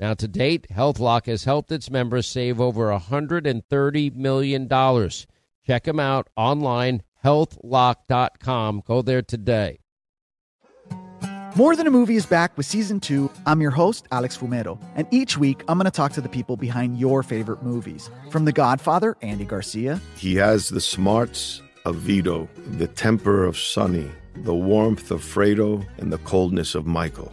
Now, to date, HealthLock has helped its members save over $130 million. Check them out online, healthlock.com. Go there today. More Than a Movie is back with season two. I'm your host, Alex Fumero, and each week I'm going to talk to the people behind your favorite movies. From The Godfather, Andy Garcia. He has the smarts of Vito, the temper of Sonny, the warmth of Fredo, and the coldness of Michael.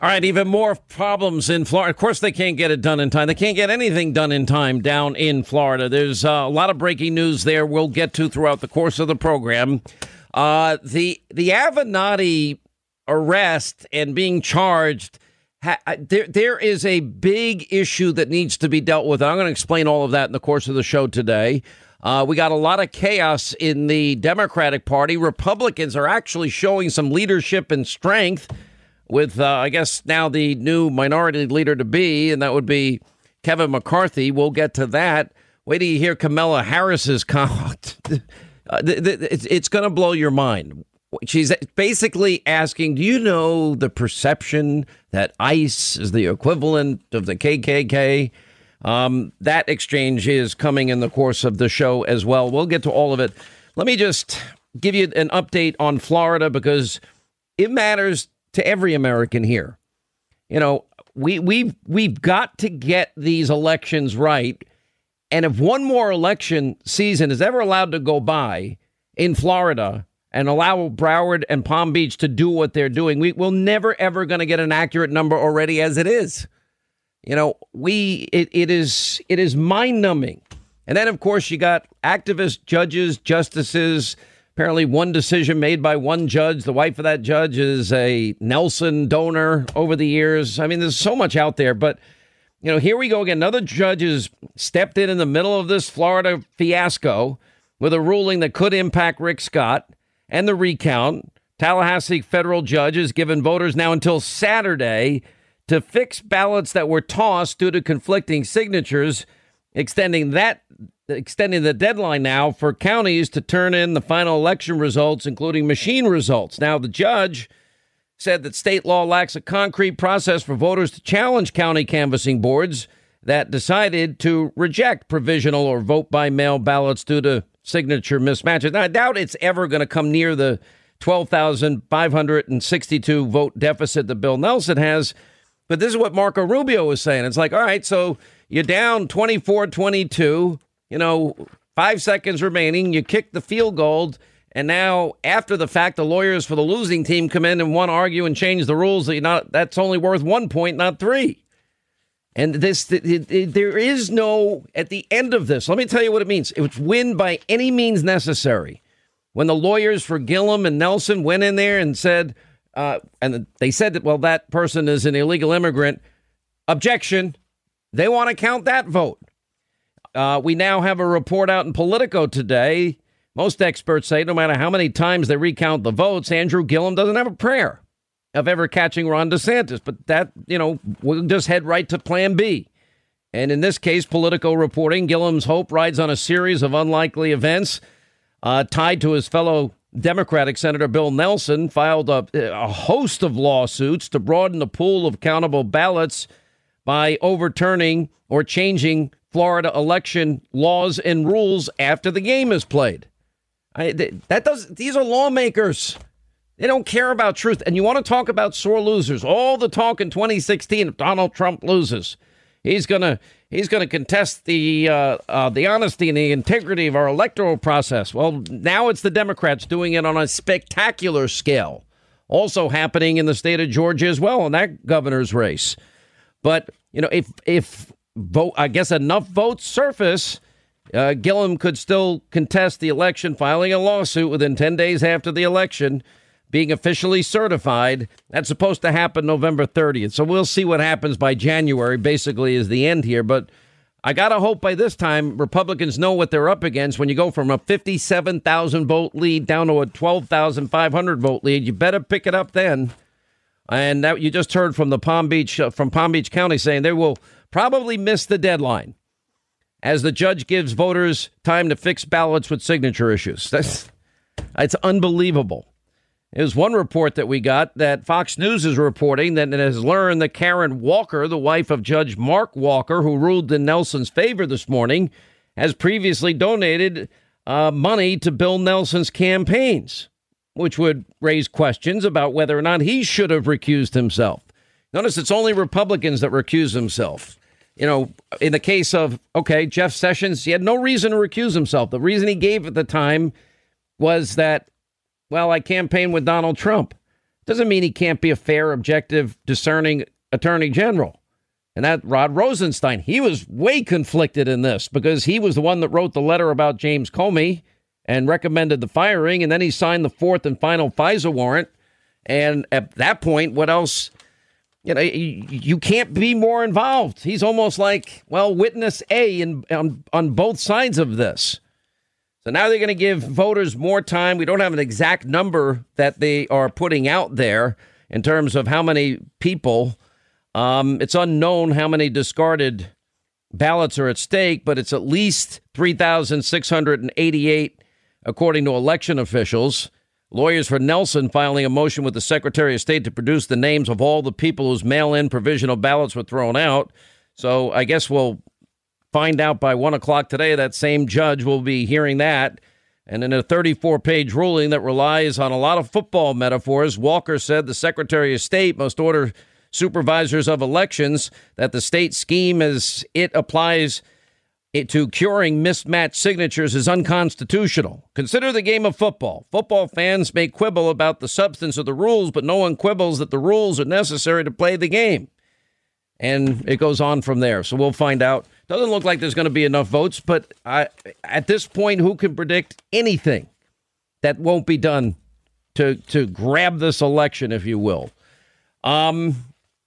All right, even more problems in Florida. Of course, they can't get it done in time. They can't get anything done in time down in Florida. There's uh, a lot of breaking news there. We'll get to throughout the course of the program. Uh, the the Avenatti arrest and being charged. Ha- there there is a big issue that needs to be dealt with. I'm going to explain all of that in the course of the show today. Uh, we got a lot of chaos in the Democratic Party. Republicans are actually showing some leadership and strength with, uh, I guess, now the new minority leader to be, and that would be Kevin McCarthy. We'll get to that. Wait till you hear Kamala Harris's comment. uh, it's, it's going to blow your mind. She's basically asking, do you know the perception that ICE is the equivalent of the KKK? Um, that exchange is coming in the course of the show as well. We'll get to all of it. Let me just give you an update on Florida because it matters to every American here. You know, we we've we've got to get these elections right. And if one more election season is ever allowed to go by in Florida and allow Broward and Palm Beach to do what they're doing, we, we're never ever going to get an accurate number already as it is. You know, we it, it is it is mind numbing. And then of course you got activists, judges, justices, Apparently, one decision made by one judge. The wife of that judge is a Nelson donor over the years. I mean, there's so much out there. But, you know, here we go again. Another judge has stepped in in the middle of this Florida fiasco with a ruling that could impact Rick Scott and the recount. Tallahassee federal judge has given voters now until Saturday to fix ballots that were tossed due to conflicting signatures, extending that extending the deadline now for counties to turn in the final election results, including machine results. Now, the judge said that state law lacks a concrete process for voters to challenge county canvassing boards that decided to reject provisional or vote by mail ballots due to signature mismatches. Now, I doubt it's ever going to come near the 12,562 vote deficit that Bill Nelson has. But this is what Marco Rubio was saying. It's like, all right, so you're down 24 22 you know, five seconds remaining. You kick the field goal. And now, after the fact, the lawyers for the losing team come in and want to argue and change the rules that not that's only worth one point, not three. And this, there is no at the end of this. Let me tell you what it means. It's win by any means necessary. When the lawyers for Gillum and Nelson went in there and said, uh, and they said that well, that person is an illegal immigrant. Objection. They want to count that vote. Uh, we now have a report out in Politico today. Most experts say no matter how many times they recount the votes, Andrew Gillum doesn't have a prayer of ever catching Ron DeSantis. But that, you know, we'll just head right to plan B. And in this case, Politico reporting Gillum's hope rides on a series of unlikely events uh, tied to his fellow Democratic Senator Bill Nelson, filed a, a host of lawsuits to broaden the pool of countable ballots by overturning or changing Florida election laws and rules after the game is played. I, that does. These are lawmakers. They don't care about truth. And you want to talk about sore losers? All the talk in 2016 if Donald Trump loses, he's gonna he's gonna contest the uh, uh, the honesty and the integrity of our electoral process. Well, now it's the Democrats doing it on a spectacular scale. Also happening in the state of Georgia as well in that governor's race. But you know, if if vote, I guess enough votes surface. Uh, Gillum could still contest the election, filing a lawsuit within 10 days after the election being officially certified. That's supposed to happen November 30th. So we'll see what happens by January, basically, is the end here. But I got to hope by this time Republicans know what they're up against when you go from a 57,000 vote lead down to a 12,500 vote lead. You better pick it up then. And that you just heard from the Palm Beach uh, from Palm Beach County saying they will probably miss the deadline as the judge gives voters time to fix ballots with signature issues. That's it's unbelievable. There's one report that we got that Fox News is reporting that it has learned that Karen Walker, the wife of Judge Mark Walker, who ruled in Nelson's favor this morning, has previously donated uh, money to Bill Nelson's campaigns, which would raise questions about whether or not he should have recused himself. Notice it's only Republicans that recuse themselves. You know, in the case of, okay, Jeff Sessions, he had no reason to recuse himself. The reason he gave at the time was that well, I campaigned with Donald Trump. Doesn't mean he can't be a fair, objective, discerning attorney general. And that Rod Rosenstein, he was way conflicted in this because he was the one that wrote the letter about James Comey and recommended the firing. And then he signed the fourth and final FISA warrant. And at that point, what else? You know, you can't be more involved. He's almost like, well, witness A in, on, on both sides of this. So now they're going to give voters more time. We don't have an exact number that they are putting out there in terms of how many people. Um, it's unknown how many discarded ballots are at stake, but it's at least 3,688, according to election officials. Lawyers for Nelson filing a motion with the Secretary of State to produce the names of all the people whose mail in provisional ballots were thrown out. So I guess we'll find out by one o'clock today. That same judge will be hearing that. And in a 34 page ruling that relies on a lot of football metaphors, Walker said the Secretary of State must order supervisors of elections that the state scheme as it applies to curing mismatched signatures is unconstitutional. Consider the game of football. Football fans may quibble about the substance of the rules, but no one quibbles that the rules are necessary to play the game. And it goes on from there. So we'll find out doesn't look like there's going to be enough votes, but I, at this point, who can predict anything that won't be done to to grab this election, if you will? Um,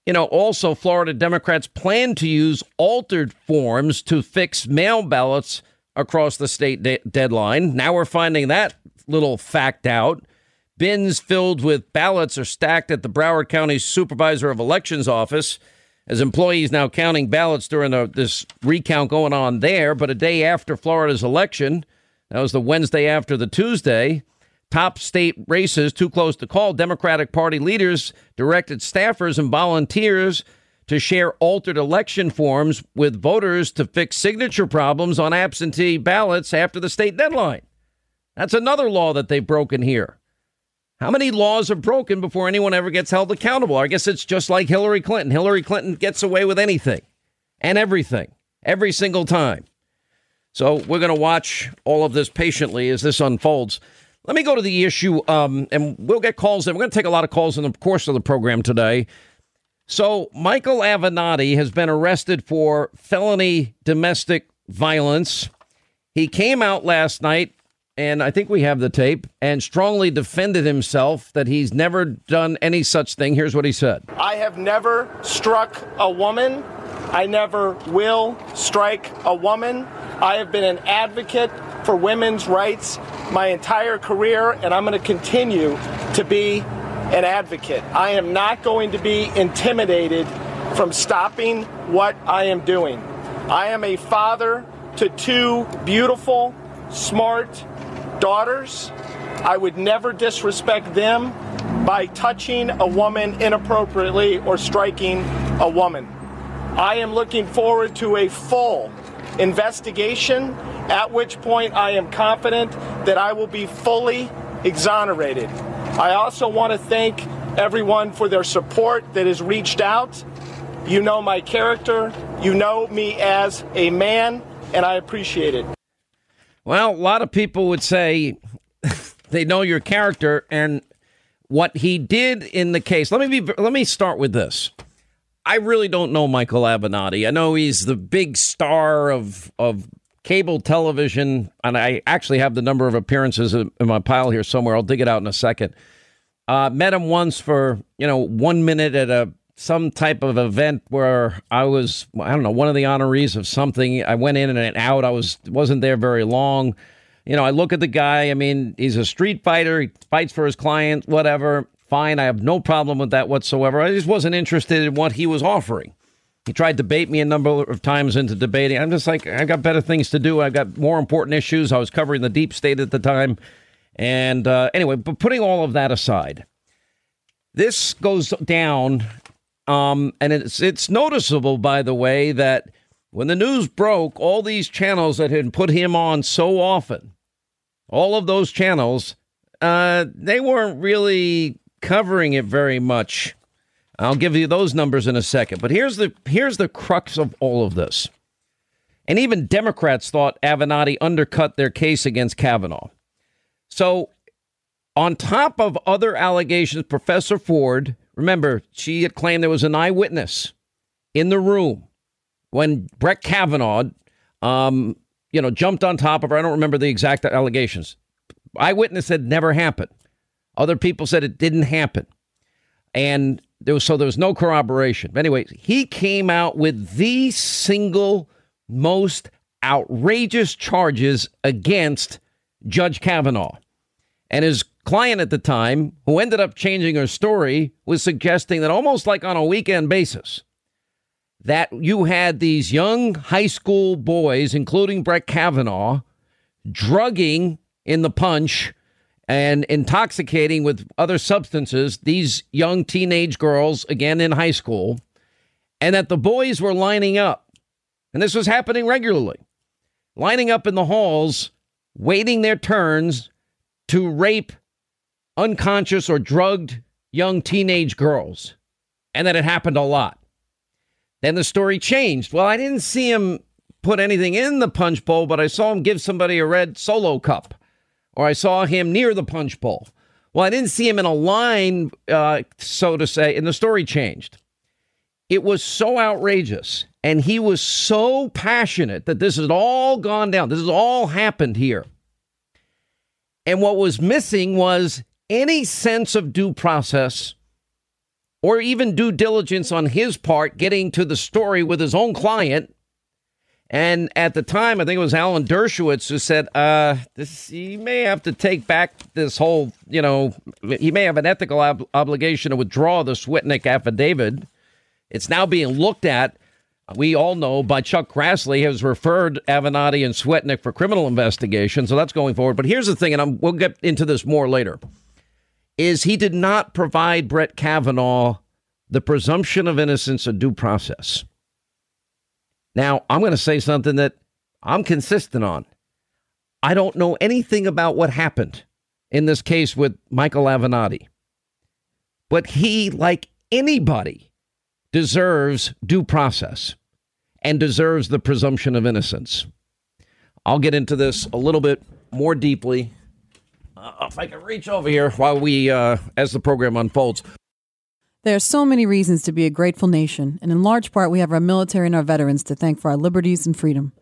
you know, also, Florida Democrats plan to use altered forms to fix mail ballots across the state de- deadline. Now we're finding that little fact out. Bins filled with ballots are stacked at the Broward County Supervisor of Elections office as employees now counting ballots during a, this recount going on there. But a day after Florida's election, that was the Wednesday after the Tuesday, top state races too close to call. Democratic Party leaders directed staffers and volunteers to share altered election forms with voters to fix signature problems on absentee ballots after the state deadline. That's another law that they've broken here. How many laws are broken before anyone ever gets held accountable? I guess it's just like Hillary Clinton. Hillary Clinton gets away with anything and everything every single time. So we're going to watch all of this patiently as this unfolds. Let me go to the issue, um, and we'll get calls. And we're going to take a lot of calls in the course of the program today. So Michael Avenatti has been arrested for felony domestic violence. He came out last night and I think we have the tape, and strongly defended himself that he's never done any such thing. Here's what he said I have never struck a woman. I never will strike a woman. I have been an advocate for women's rights my entire career, and I'm going to continue to be an advocate. I am not going to be intimidated from stopping what I am doing. I am a father to two beautiful, smart, daughters. I would never disrespect them by touching a woman inappropriately or striking a woman. I am looking forward to a full investigation, at which point I am confident that I will be fully exonerated. I also want to thank everyone for their support that has reached out. You know my character, you know me as a man, and I appreciate it. Well, a lot of people would say they know your character and what he did in the case. Let me be let me start with this. I really don't know Michael Avenatti. I know he's the big star of of cable television, and I actually have the number of appearances in my pile here somewhere. I'll dig it out in a second. Uh, met him once for you know one minute at a some type of event where I was I don't know one of the honorees of something. I went in and out. I was wasn't there very long. You know, I look at the guy. I mean, he's a street fighter. He fights for his client. Whatever. Fine. I have no problem with that whatsoever. I just wasn't interested in what he was offering. He tried to bait me a number of times into debating. I'm just like, I've got better things to do. I've got more important issues. I was covering the deep state at the time. And uh, anyway, but putting all of that aside, this goes down, um, and it's it's noticeable, by the way, that when the news broke, all these channels that had put him on so often, all of those channels, uh, they weren't really covering it very much. I'll give you those numbers in a second. But here's the here's the crux of all of this. And even Democrats thought Avenatti undercut their case against Kavanaugh. So, on top of other allegations, Professor Ford, remember, she had claimed there was an eyewitness in the room when Brett Kavanaugh, um, you know, jumped on top of her. I don't remember the exact allegations. Eyewitness said never happened. Other people said it didn't happen. And there was so there was no corroboration. Anyway, he came out with the single most outrageous charges against Judge Kavanaugh. And his client at the time, who ended up changing her story, was suggesting that almost like on a weekend basis, that you had these young high school boys, including Brett Kavanaugh, drugging in the punch and intoxicating with other substances these young teenage girls, again in high school, and that the boys were lining up. And this was happening regularly, lining up in the halls, waiting their turns to rape unconscious or drugged young teenage girls. And that it happened a lot. Then the story changed. Well, I didn't see him put anything in the punch bowl, but I saw him give somebody a red solo cup, or I saw him near the punch bowl. Well, I didn't see him in a line, uh, so to say, and the story changed. It was so outrageous, and he was so passionate that this has all gone down. This has all happened here. And what was missing was any sense of due process or even due diligence on his part getting to the story with his own client. And at the time, I think it was Alan Dershowitz who said, uh, this, he may have to take back this whole, you know, he may have an ethical ob- obligation to withdraw the Swetnick affidavit. It's now being looked at, we all know, by Chuck Grassley, has referred Avenatti and Swetnick for criminal investigation. So that's going forward. But here's the thing, and I'm, we'll get into this more later is he did not provide Brett Kavanaugh the presumption of innocence or due process. Now, I'm going to say something that I'm consistent on. I don't know anything about what happened in this case with Michael Avenatti. But he, like anybody, deserves due process and deserves the presumption of innocence. I'll get into this a little bit more deeply uh, if I can reach over here while we, uh, as the program unfolds. There are so many reasons to be a grateful nation, and in large part, we have our military and our veterans to thank for our liberties and freedom.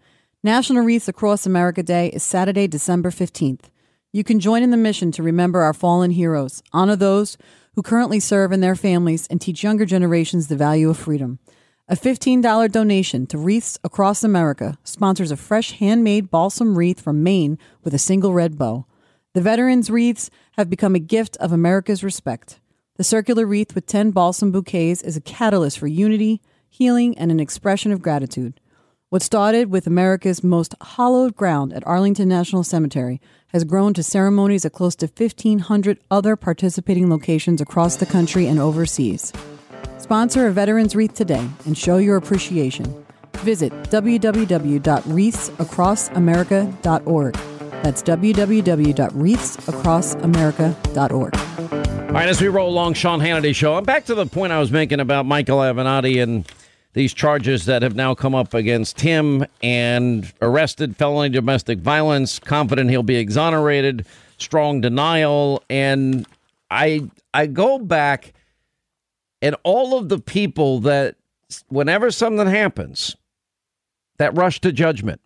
National Wreaths Across America Day is Saturday, December 15th. You can join in the mission to remember our fallen heroes, honor those who currently serve and their families, and teach younger generations the value of freedom. A $15 donation to Wreaths Across America sponsors a fresh handmade balsam wreath from Maine with a single red bow. The veterans' wreaths have become a gift of America's respect. The circular wreath with 10 balsam bouquets is a catalyst for unity, healing, and an expression of gratitude. What started with America's most hallowed ground at Arlington National Cemetery has grown to ceremonies at close to 1,500 other participating locations across the country and overseas. Sponsor a Veterans Wreath today and show your appreciation. Visit www.wreathsacrossamerica.org. That's www.wreathsacrossamerica.org. All right, as we roll along, Sean Hannity show. I'm back to the point I was making about Michael Avenatti and these charges that have now come up against him and arrested felony domestic violence. Confident he'll be exonerated. Strong denial, and I I go back and all of the people that whenever something happens that rush to judgment.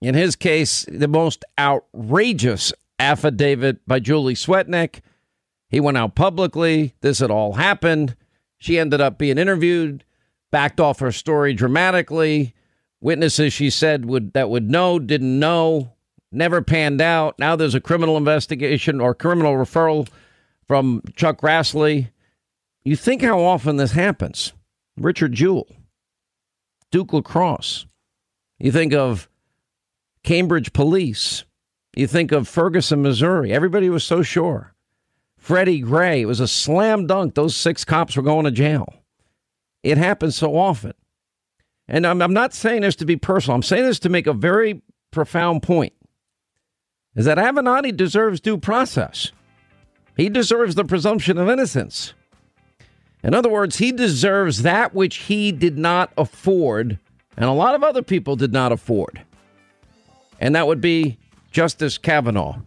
In his case, the most outrageous affidavit by Julie Swetnick. He went out publicly. This had all happened. She ended up being interviewed, backed off her story dramatically. Witnesses she said would that would know didn't know, never panned out. Now there's a criminal investigation or criminal referral from Chuck Grassley. You think how often this happens? Richard Jewell, Duke Lacrosse. You think of Cambridge Police. You think of Ferguson, Missouri. Everybody was so sure. Freddie Gray, it was a slam dunk. Those six cops were going to jail. It happens so often. And I'm, I'm not saying this to be personal. I'm saying this to make a very profound point. Is that Avenatti deserves due process. He deserves the presumption of innocence. In other words, he deserves that which he did not afford, and a lot of other people did not afford. And that would be Justice Kavanaugh.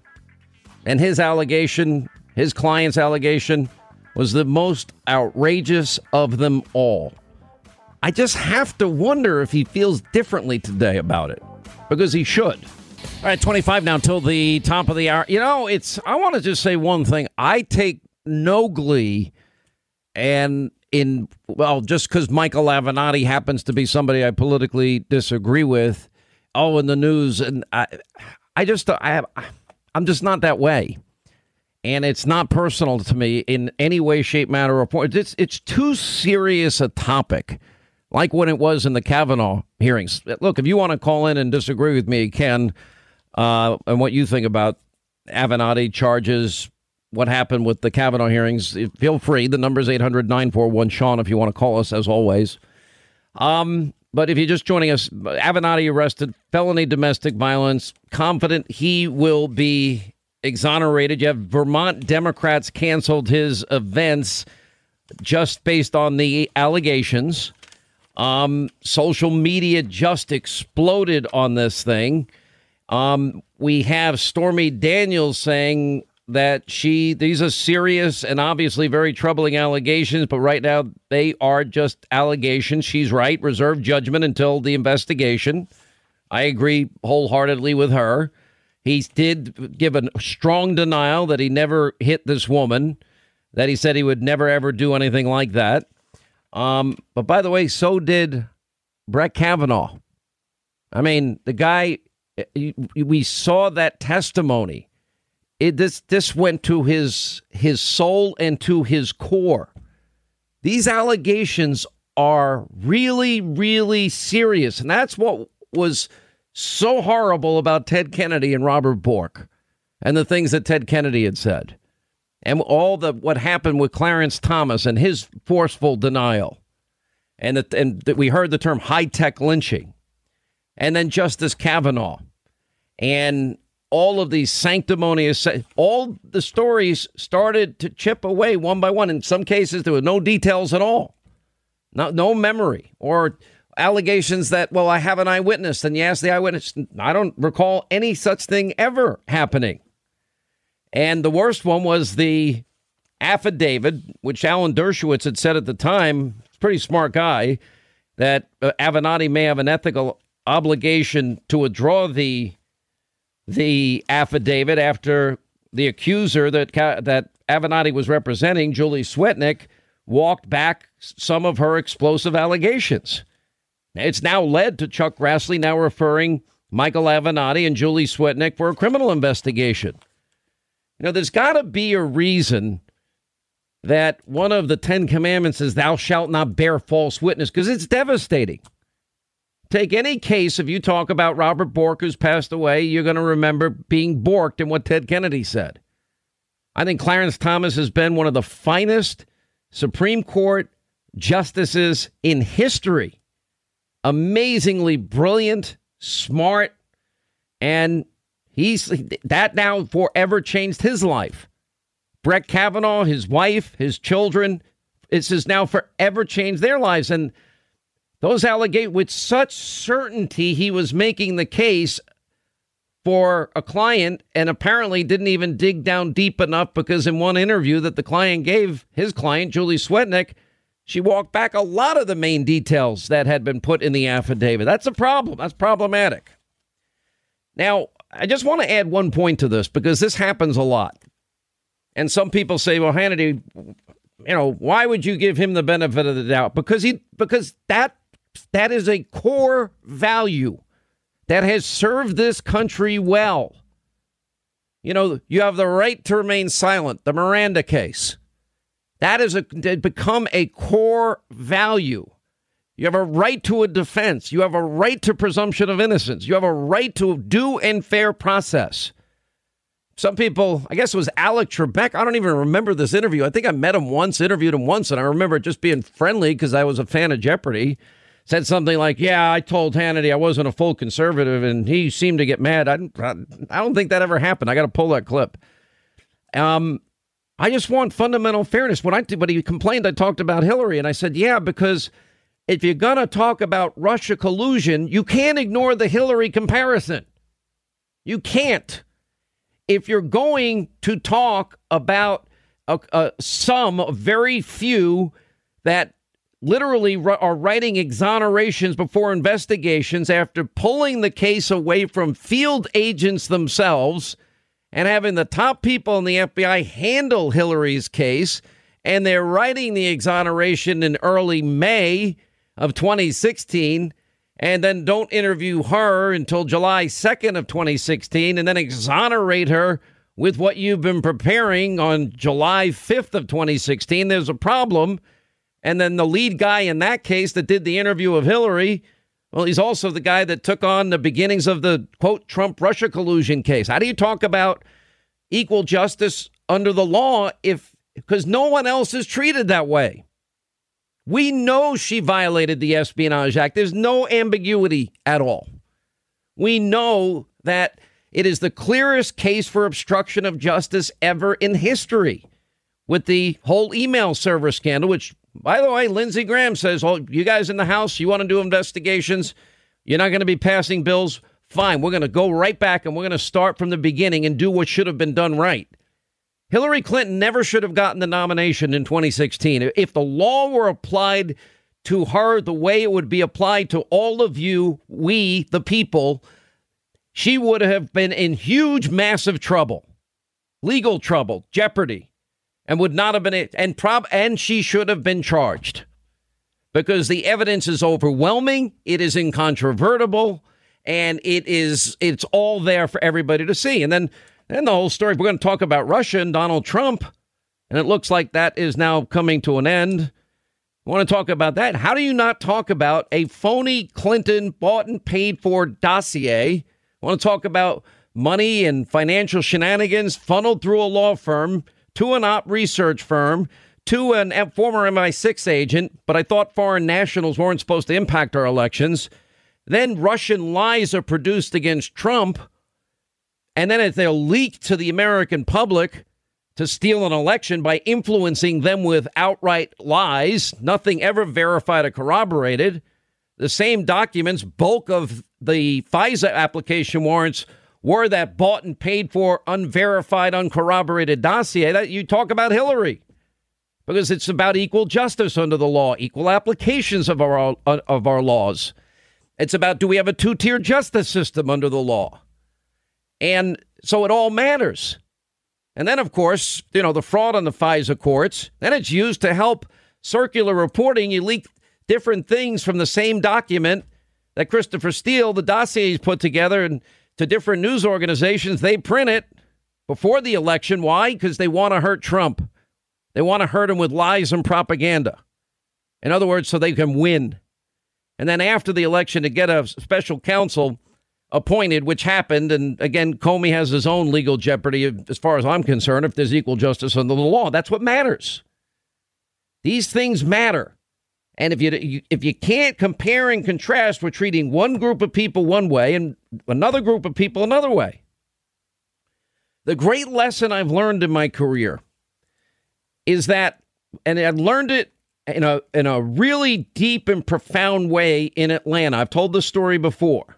And his allegation, his client's allegation, was the most outrageous of them all. I just have to wonder if he feels differently today about it, because he should. All right, 25 now till the top of the hour. You know, it's, I want to just say one thing. I take no glee and in, well, just because Michael Avenatti happens to be somebody I politically disagree with, oh, in the news. And I, I just, I have, I'm just not that way. And it's not personal to me in any way, shape, matter, or point. It's, it's too serious a topic like when it was in the Kavanaugh hearings. Look, if you want to call in and disagree with me, Ken, uh, and what you think about Avenatti charges, what happened with the Kavanaugh hearings, feel free. The number is 800 941 Sean if you want to call us, as always. Um, but if you're just joining us, Avenatti arrested, felony domestic violence, confident he will be exonerated. You have Vermont Democrats canceled his events just based on the allegations. Um, social media just exploded on this thing. Um, we have Stormy Daniels saying that she these are serious and obviously very troubling allegations, but right now they are just allegations. She's right. Reserve judgment until the investigation. I agree wholeheartedly with her. He did give a strong denial that he never hit this woman, that he said he would never ever do anything like that. Um, but by the way, so did Brett Kavanaugh. I mean, the guy, we saw that testimony. It, this this went to his his soul and to his core. These allegations are really, really serious, and that's what was so horrible about Ted Kennedy and Robert Bork, and the things that Ted Kennedy had said and all the what happened with Clarence Thomas and his forceful denial, and that and that we heard the term high tech lynching, and then Justice Kavanaugh, and all of these sanctimonious, all the stories started to chip away one by one. In some cases, there were no details at all, no no memory or allegations that well I have an eyewitness, and you ask the eyewitness, I don't recall any such thing ever happening. And the worst one was the affidavit, which Alan Dershowitz had said at the time, pretty smart guy, that uh, Avenatti may have an ethical obligation to withdraw the the affidavit after the accuser that that Avenatti was representing, Julie Swetnick, walked back some of her explosive allegations. It's now led to Chuck Grassley now referring Michael Avenatti and Julie Swetnick for a criminal investigation. You know, there's got to be a reason that one of the Ten Commandments is, Thou shalt not bear false witness, because it's devastating. Take any case, if you talk about Robert Bork, who's passed away, you're going to remember being borked and what Ted Kennedy said. I think Clarence Thomas has been one of the finest Supreme Court justices in history. amazingly brilliant, smart, and he's that now forever changed his life. Brett Kavanaugh, his wife, his children, this has now forever changed their lives. And those allegate with such certainty he was making the case for a client and apparently didn't even dig down deep enough because in one interview that the client gave his client, Julie Swetnick, she walked back a lot of the main details that had been put in the affidavit. That's a problem. That's problematic. Now, I just want to add one point to this because this happens a lot. And some people say, well, Hannity, you know, why would you give him the benefit of the doubt? Because he because that that is a core value that has served this country well. You know, you have the right to remain silent, the Miranda case. That has become a core value. You have a right to a defense. You have a right to presumption of innocence. You have a right to due and fair process. Some people, I guess it was Alec Trebek. I don't even remember this interview. I think I met him once, interviewed him once, and I remember just being friendly because I was a fan of Jeopardy. Said something like, "Yeah, I told Hannity I wasn't a full conservative, and he seemed to get mad." I, don't, I don't think that ever happened. I got to pull that clip. Um, I just want fundamental fairness. When I when he complained, I talked about Hillary, and I said, "Yeah, because." If you're to talk about Russia collusion, you can't ignore the Hillary comparison. You can't if you're going to talk about a, a, some very few that literally are writing exonerations before investigations after pulling the case away from field agents themselves and having the top people in the FBI handle Hillary's case, and they're writing the exoneration in early May of 2016 and then don't interview her until July 2nd of 2016 and then exonerate her with what you've been preparing on July 5th of 2016 there's a problem and then the lead guy in that case that did the interview of Hillary well he's also the guy that took on the beginnings of the quote Trump Russia collusion case how do you talk about equal justice under the law if because no one else is treated that way we know she violated the Espionage Act. There's no ambiguity at all. We know that it is the clearest case for obstruction of justice ever in history with the whole email server scandal, which, by the way, Lindsey Graham says, Oh, you guys in the House, you want to do investigations? You're not going to be passing bills? Fine. We're going to go right back and we're going to start from the beginning and do what should have been done right. Hillary Clinton never should have gotten the nomination in 2016. If the law were applied to her the way it would be applied to all of you, we, the people, she would have been in huge, massive trouble, legal trouble, jeopardy, and would not have been and prob and she should have been charged because the evidence is overwhelming, it is incontrovertible, and it is it's all there for everybody to see. And then then the whole story. We're going to talk about Russia and Donald Trump, and it looks like that is now coming to an end. I want to talk about that. How do you not talk about a phony Clinton bought and paid for dossier? I want to talk about money and financial shenanigans funneled through a law firm to an op research firm to an former MI6 agent, but I thought foreign nationals weren't supposed to impact our elections. Then Russian lies are produced against Trump and then they'll leak to the American public to steal an election by influencing them with outright lies, nothing ever verified or corroborated. The same documents, bulk of the FISA application warrants were that bought and paid for unverified, uncorroborated dossier. That you talk about Hillary because it's about equal justice under the law, equal applications of our uh, of our laws. It's about do we have a two-tier justice system under the law? And so it all matters. And then, of course, you know, the fraud on the FISA courts, then it's used to help circular reporting. You leak different things from the same document that Christopher Steele, the dossier he's put together, and to different news organizations. They print it before the election. Why? Because they want to hurt Trump. They want to hurt him with lies and propaganda. In other words, so they can win. And then after the election, to get a special counsel appointed, which happened. And again, Comey has his own legal jeopardy, as far as I'm concerned, if there's equal justice under the law. That's what matters. These things matter. And if you if you can't compare and contrast, we're treating one group of people one way and another group of people another way. The great lesson I've learned in my career is that, and I learned it in a in a really deep and profound way in Atlanta. I've told this story before.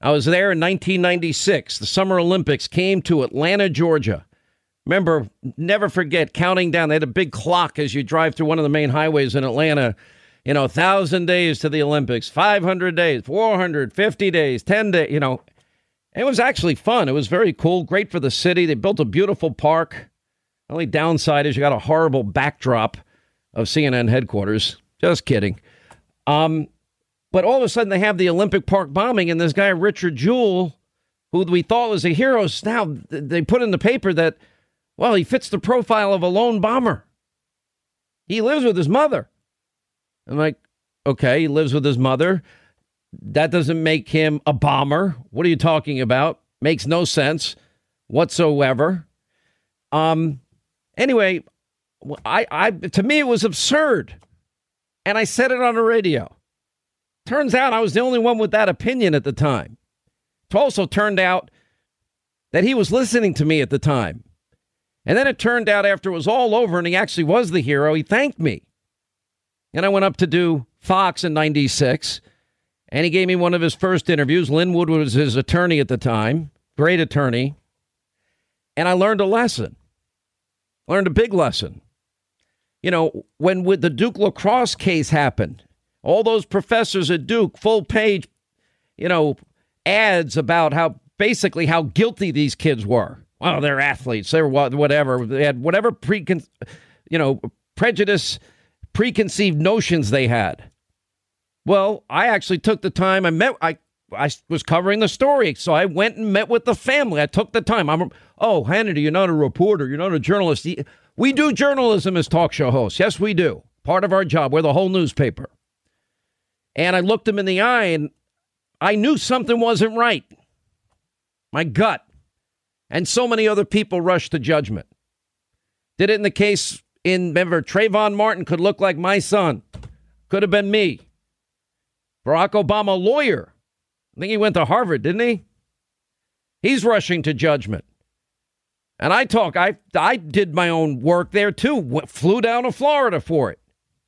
I was there in 1996. The Summer Olympics came to Atlanta, Georgia. Remember, never forget counting down. They had a big clock as you drive through one of the main highways in Atlanta. You know, 1,000 days to the Olympics, 500 days, 450 days, 10 days, you know. It was actually fun. It was very cool, great for the city. They built a beautiful park. Only downside is you got a horrible backdrop of CNN headquarters. Just kidding. Um, but all of a sudden, they have the Olympic Park bombing, and this guy, Richard Jewell, who we thought was a hero, now they put in the paper that, well, he fits the profile of a lone bomber. He lives with his mother. I'm like, okay, he lives with his mother. That doesn't make him a bomber. What are you talking about? Makes no sense whatsoever. Um, anyway, I, I, to me, it was absurd. And I said it on the radio. Turns out I was the only one with that opinion at the time. It also turned out that he was listening to me at the time. And then it turned out after it was all over and he actually was the hero, he thanked me. And I went up to do Fox in 96. And he gave me one of his first interviews. Lin Wood was his attorney at the time, great attorney. And I learned a lesson, learned a big lesson. You know, when with the Duke lacrosse case happened, all those professors at Duke, full page, you know, ads about how basically how guilty these kids were. Well, they're athletes. They're whatever. They had whatever precon, you know, prejudice, preconceived notions they had. Well, I actually took the time. I met. I I was covering the story, so I went and met with the family. I took the time. I'm. Oh, Hannity, you're not a reporter. You're not a journalist. We do journalism as talk show hosts. Yes, we do. Part of our job. We're the whole newspaper. And I looked him in the eye and I knew something wasn't right. My gut. And so many other people rushed to judgment. Did it in the case in, remember, Trayvon Martin could look like my son. Could have been me. Barack Obama, lawyer. I think he went to Harvard, didn't he? He's rushing to judgment. And I talk, I, I did my own work there too. Flew down to Florida for it.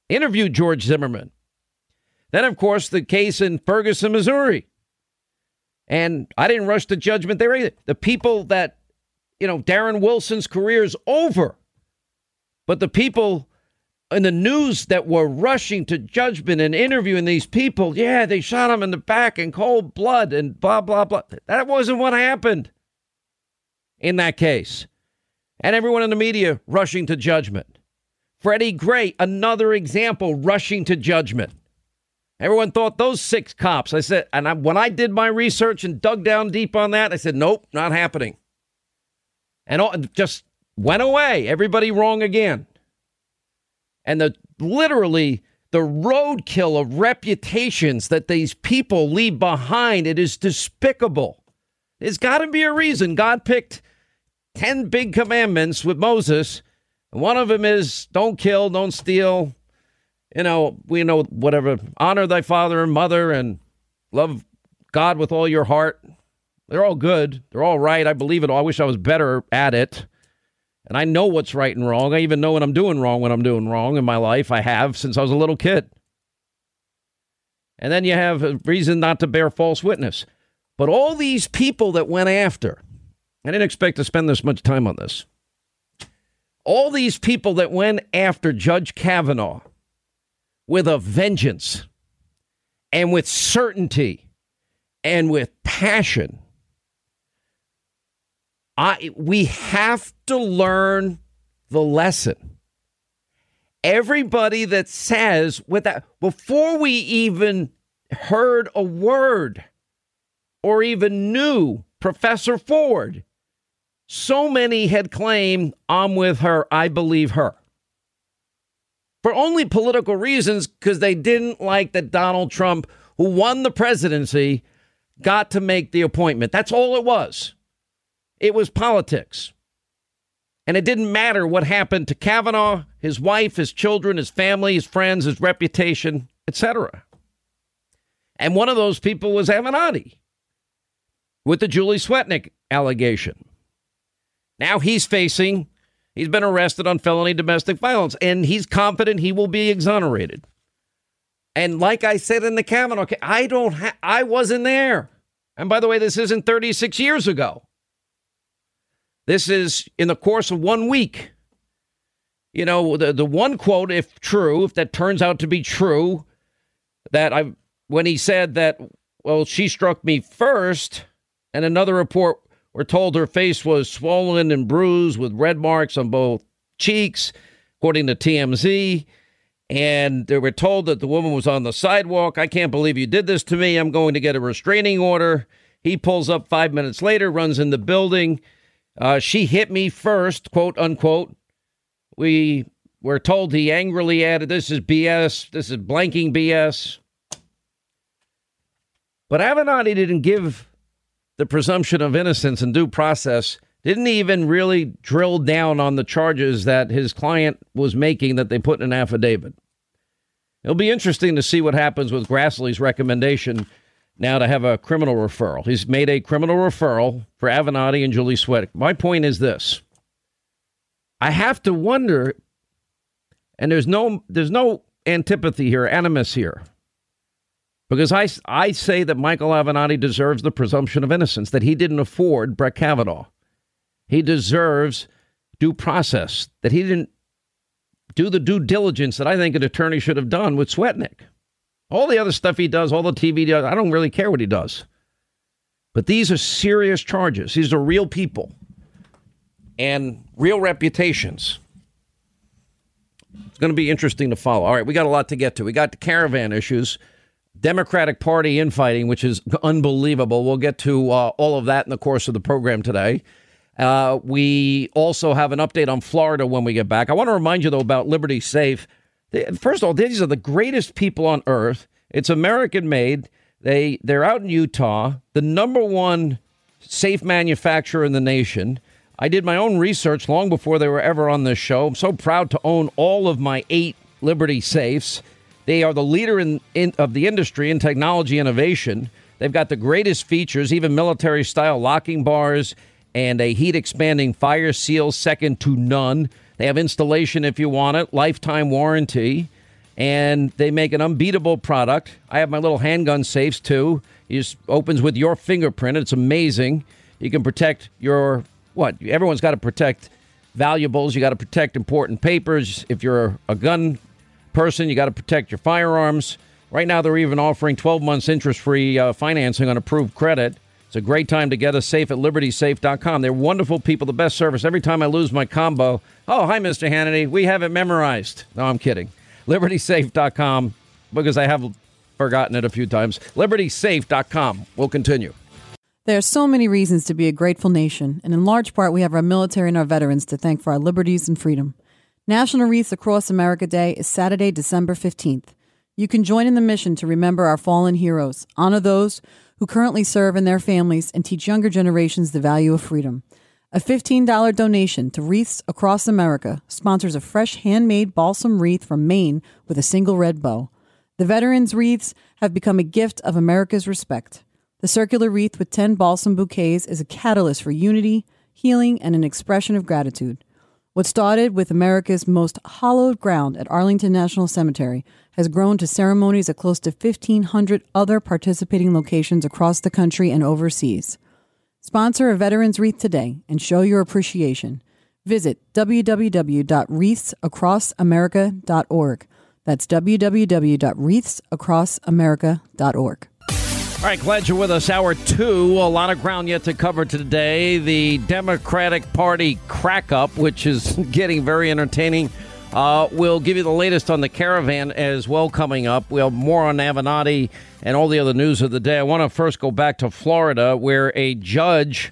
Interviewed George Zimmerman. Then, of course, the case in Ferguson, Missouri. And I didn't rush to judgment there either. The people that, you know, Darren Wilson's career is over. But the people in the news that were rushing to judgment and interviewing these people, yeah, they shot him in the back in cold blood and blah, blah, blah. That wasn't what happened in that case. And everyone in the media rushing to judgment. Freddie Gray, another example, rushing to judgment. Everyone thought those six cops. I said, and I, when I did my research and dug down deep on that, I said, nope, not happening. And all, just went away. Everybody wrong again. And the literally the roadkill of reputations that these people leave behind, it is despicable. There's got to be a reason God picked 10 big commandments with Moses. And one of them is don't kill, don't steal, you know, we know whatever, honor thy father and mother and love God with all your heart. They're all good. They're all right. I believe it all. I wish I was better at it. And I know what's right and wrong. I even know when I'm doing wrong when I'm doing wrong in my life. I have since I was a little kid. And then you have a reason not to bear false witness. But all these people that went after, I didn't expect to spend this much time on this. All these people that went after Judge Kavanaugh with a vengeance and with certainty and with passion. I we have to learn the lesson. Everybody that says with that before we even heard a word or even knew Professor Ford, so many had claimed, I'm with her, I believe her for only political reasons because they didn't like that Donald Trump, who won the presidency, got to make the appointment. That's all it was. It was politics. And it didn't matter what happened to Kavanaugh, his wife, his children, his family, his friends, his reputation, etc. And one of those people was Avenatti with the Julie Swetnick allegation. Now he's facing, he's been arrested on felony domestic violence, and he's confident he will be exonerated. And like I said in the Kavanaugh, I don't, ha- I wasn't there. And by the way, this isn't 36 years ago. This is in the course of one week. You know, the, the one quote, if true, if that turns out to be true, that I, when he said that, well, she struck me first, and another report, we're told her face was swollen and bruised with red marks on both cheeks, according to TMZ. And they were told that the woman was on the sidewalk. I can't believe you did this to me. I'm going to get a restraining order. He pulls up five minutes later, runs in the building. Uh, she hit me first, quote unquote. We were told he angrily added, This is BS. This is blanking BS. But Avenatti didn't give the presumption of innocence and due process, didn't even really drill down on the charges that his client was making that they put in an affidavit. It'll be interesting to see what happens with Grassley's recommendation now to have a criminal referral. He's made a criminal referral for Avenatti and Julie Swetnick. My point is this. I have to wonder, and there's no there's no antipathy here, animus here. Because I, I say that Michael Avenatti deserves the presumption of innocence, that he didn't afford Brett Kavanaugh. He deserves due process, that he didn't do the due diligence that I think an attorney should have done with Swetnick. All the other stuff he does, all the TV does, I don't really care what he does. But these are serious charges. These are real people and real reputations. It's going to be interesting to follow. All right, we got a lot to get to. We got the caravan issues. Democratic Party infighting, which is unbelievable. We'll get to uh, all of that in the course of the program today. Uh, we also have an update on Florida when we get back. I want to remind you, though, about Liberty Safe. First of all, these are the greatest people on earth. It's American made. They they're out in Utah, the number one safe manufacturer in the nation. I did my own research long before they were ever on this show. I'm so proud to own all of my eight Liberty safes. They are the leader in, in, of the industry in technology innovation. They've got the greatest features, even military style locking bars and a heat expanding fire seal, second to none. They have installation if you want it, lifetime warranty, and they make an unbeatable product. I have my little handgun safes too. It just opens with your fingerprint. It's amazing. You can protect your what? Everyone's got to protect valuables. You got to protect important papers. If you're a gun person, you got to protect your firearms. Right now, they're even offering 12 months interest free uh, financing on approved credit. It's a great time to get a safe at libertysafe.com. They're wonderful people, the best service. Every time I lose my combo, oh, hi, Mr. Hannity. We have it memorized. No, I'm kidding. Libertysafe.com because I have forgotten it a few times. Libertysafe.com. We'll continue. There are so many reasons to be a grateful nation, and in large part, we have our military and our veterans to thank for our liberties and freedom. National Wreaths Across America Day is Saturday, December 15th. You can join in the mission to remember our fallen heroes, honor those who currently serve and their families, and teach younger generations the value of freedom. A $15 donation to Wreaths Across America sponsors a fresh handmade balsam wreath from Maine with a single red bow. The veterans' wreaths have become a gift of America's respect. The circular wreath with 10 balsam bouquets is a catalyst for unity, healing, and an expression of gratitude. What started with America's most hallowed ground at Arlington National Cemetery has grown to ceremonies at close to 1,500 other participating locations across the country and overseas. Sponsor a Veterans Wreath today and show your appreciation. Visit www.wreathsacrossamerica.org. That's www.wreathsacrossamerica.org. All right, glad you're with us. Hour two. A lot of ground yet to cover today. The Democratic Party crack up, which is getting very entertaining. Uh, we'll give you the latest on the caravan as well coming up. We'll have more on Avenatti and all the other news of the day. I want to first go back to Florida, where a judge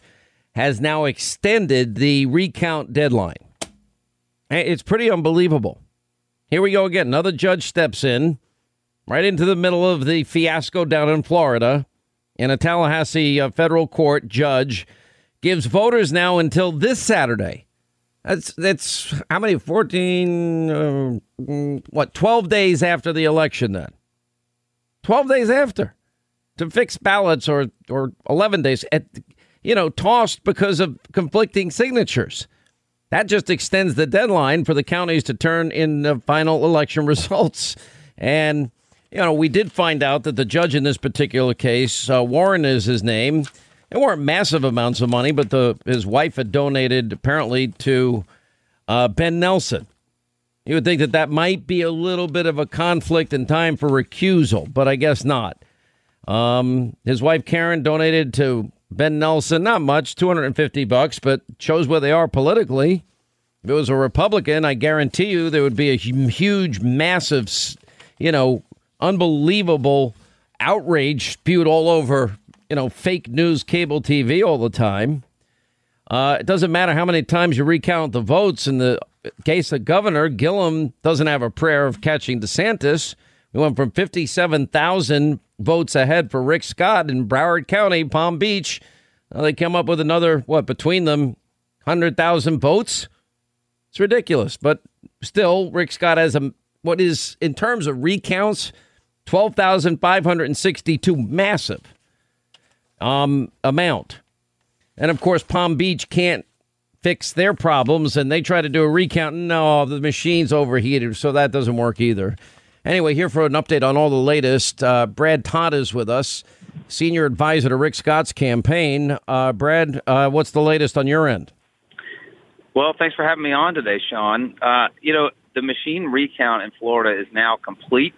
has now extended the recount deadline. It's pretty unbelievable. Here we go again. Another judge steps in right into the middle of the fiasco down in Florida. And a Tallahassee uh, federal court judge gives voters now until this Saturday. That's that's how many? Fourteen? Uh, what? Twelve days after the election? Then twelve days after to fix ballots, or or eleven days at you know tossed because of conflicting signatures. That just extends the deadline for the counties to turn in the final election results. And you know, we did find out that the judge in this particular case, uh, Warren is his name. It weren't massive amounts of money, but the his wife had donated apparently to uh, Ben Nelson. You would think that that might be a little bit of a conflict in time for recusal, but I guess not. Um, his wife Karen donated to Ben Nelson, not much, 250 bucks, but shows where they are politically. If it was a Republican, I guarantee you there would be a huge, massive, you know, unbelievable outrage spewed all over, you know, fake news cable TV all the time. Uh, it doesn't matter how many times you recount the votes. In the case of Governor, Gillum doesn't have a prayer of catching DeSantis. We went from 57,000 votes ahead for Rick Scott in Broward County, Palm Beach. Now they come up with another, what, between them, 100,000 votes? It's ridiculous. But still, Rick Scott has a, what is, in terms of recounts, 12,562 massive um, amount. And of course, Palm Beach can't fix their problems and they try to do a recount. No, the machine's overheated, so that doesn't work either. Anyway, here for an update on all the latest, uh, Brad Todd is with us, senior advisor to Rick Scott's campaign. Uh, Brad, uh, what's the latest on your end? Well, thanks for having me on today, Sean. Uh, you know, the machine recount in Florida is now complete.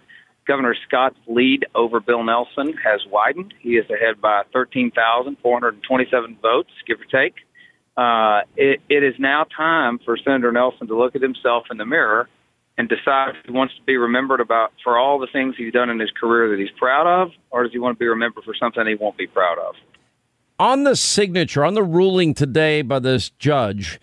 Governor Scott's lead over Bill Nelson has widened. He is ahead by 13,427 votes, give or take. Uh, it, it is now time for Senator Nelson to look at himself in the mirror and decide if he wants to be remembered about for all the things he's done in his career that he's proud of, or does he want to be remembered for something he won't be proud of? On the signature, on the ruling today by this judge,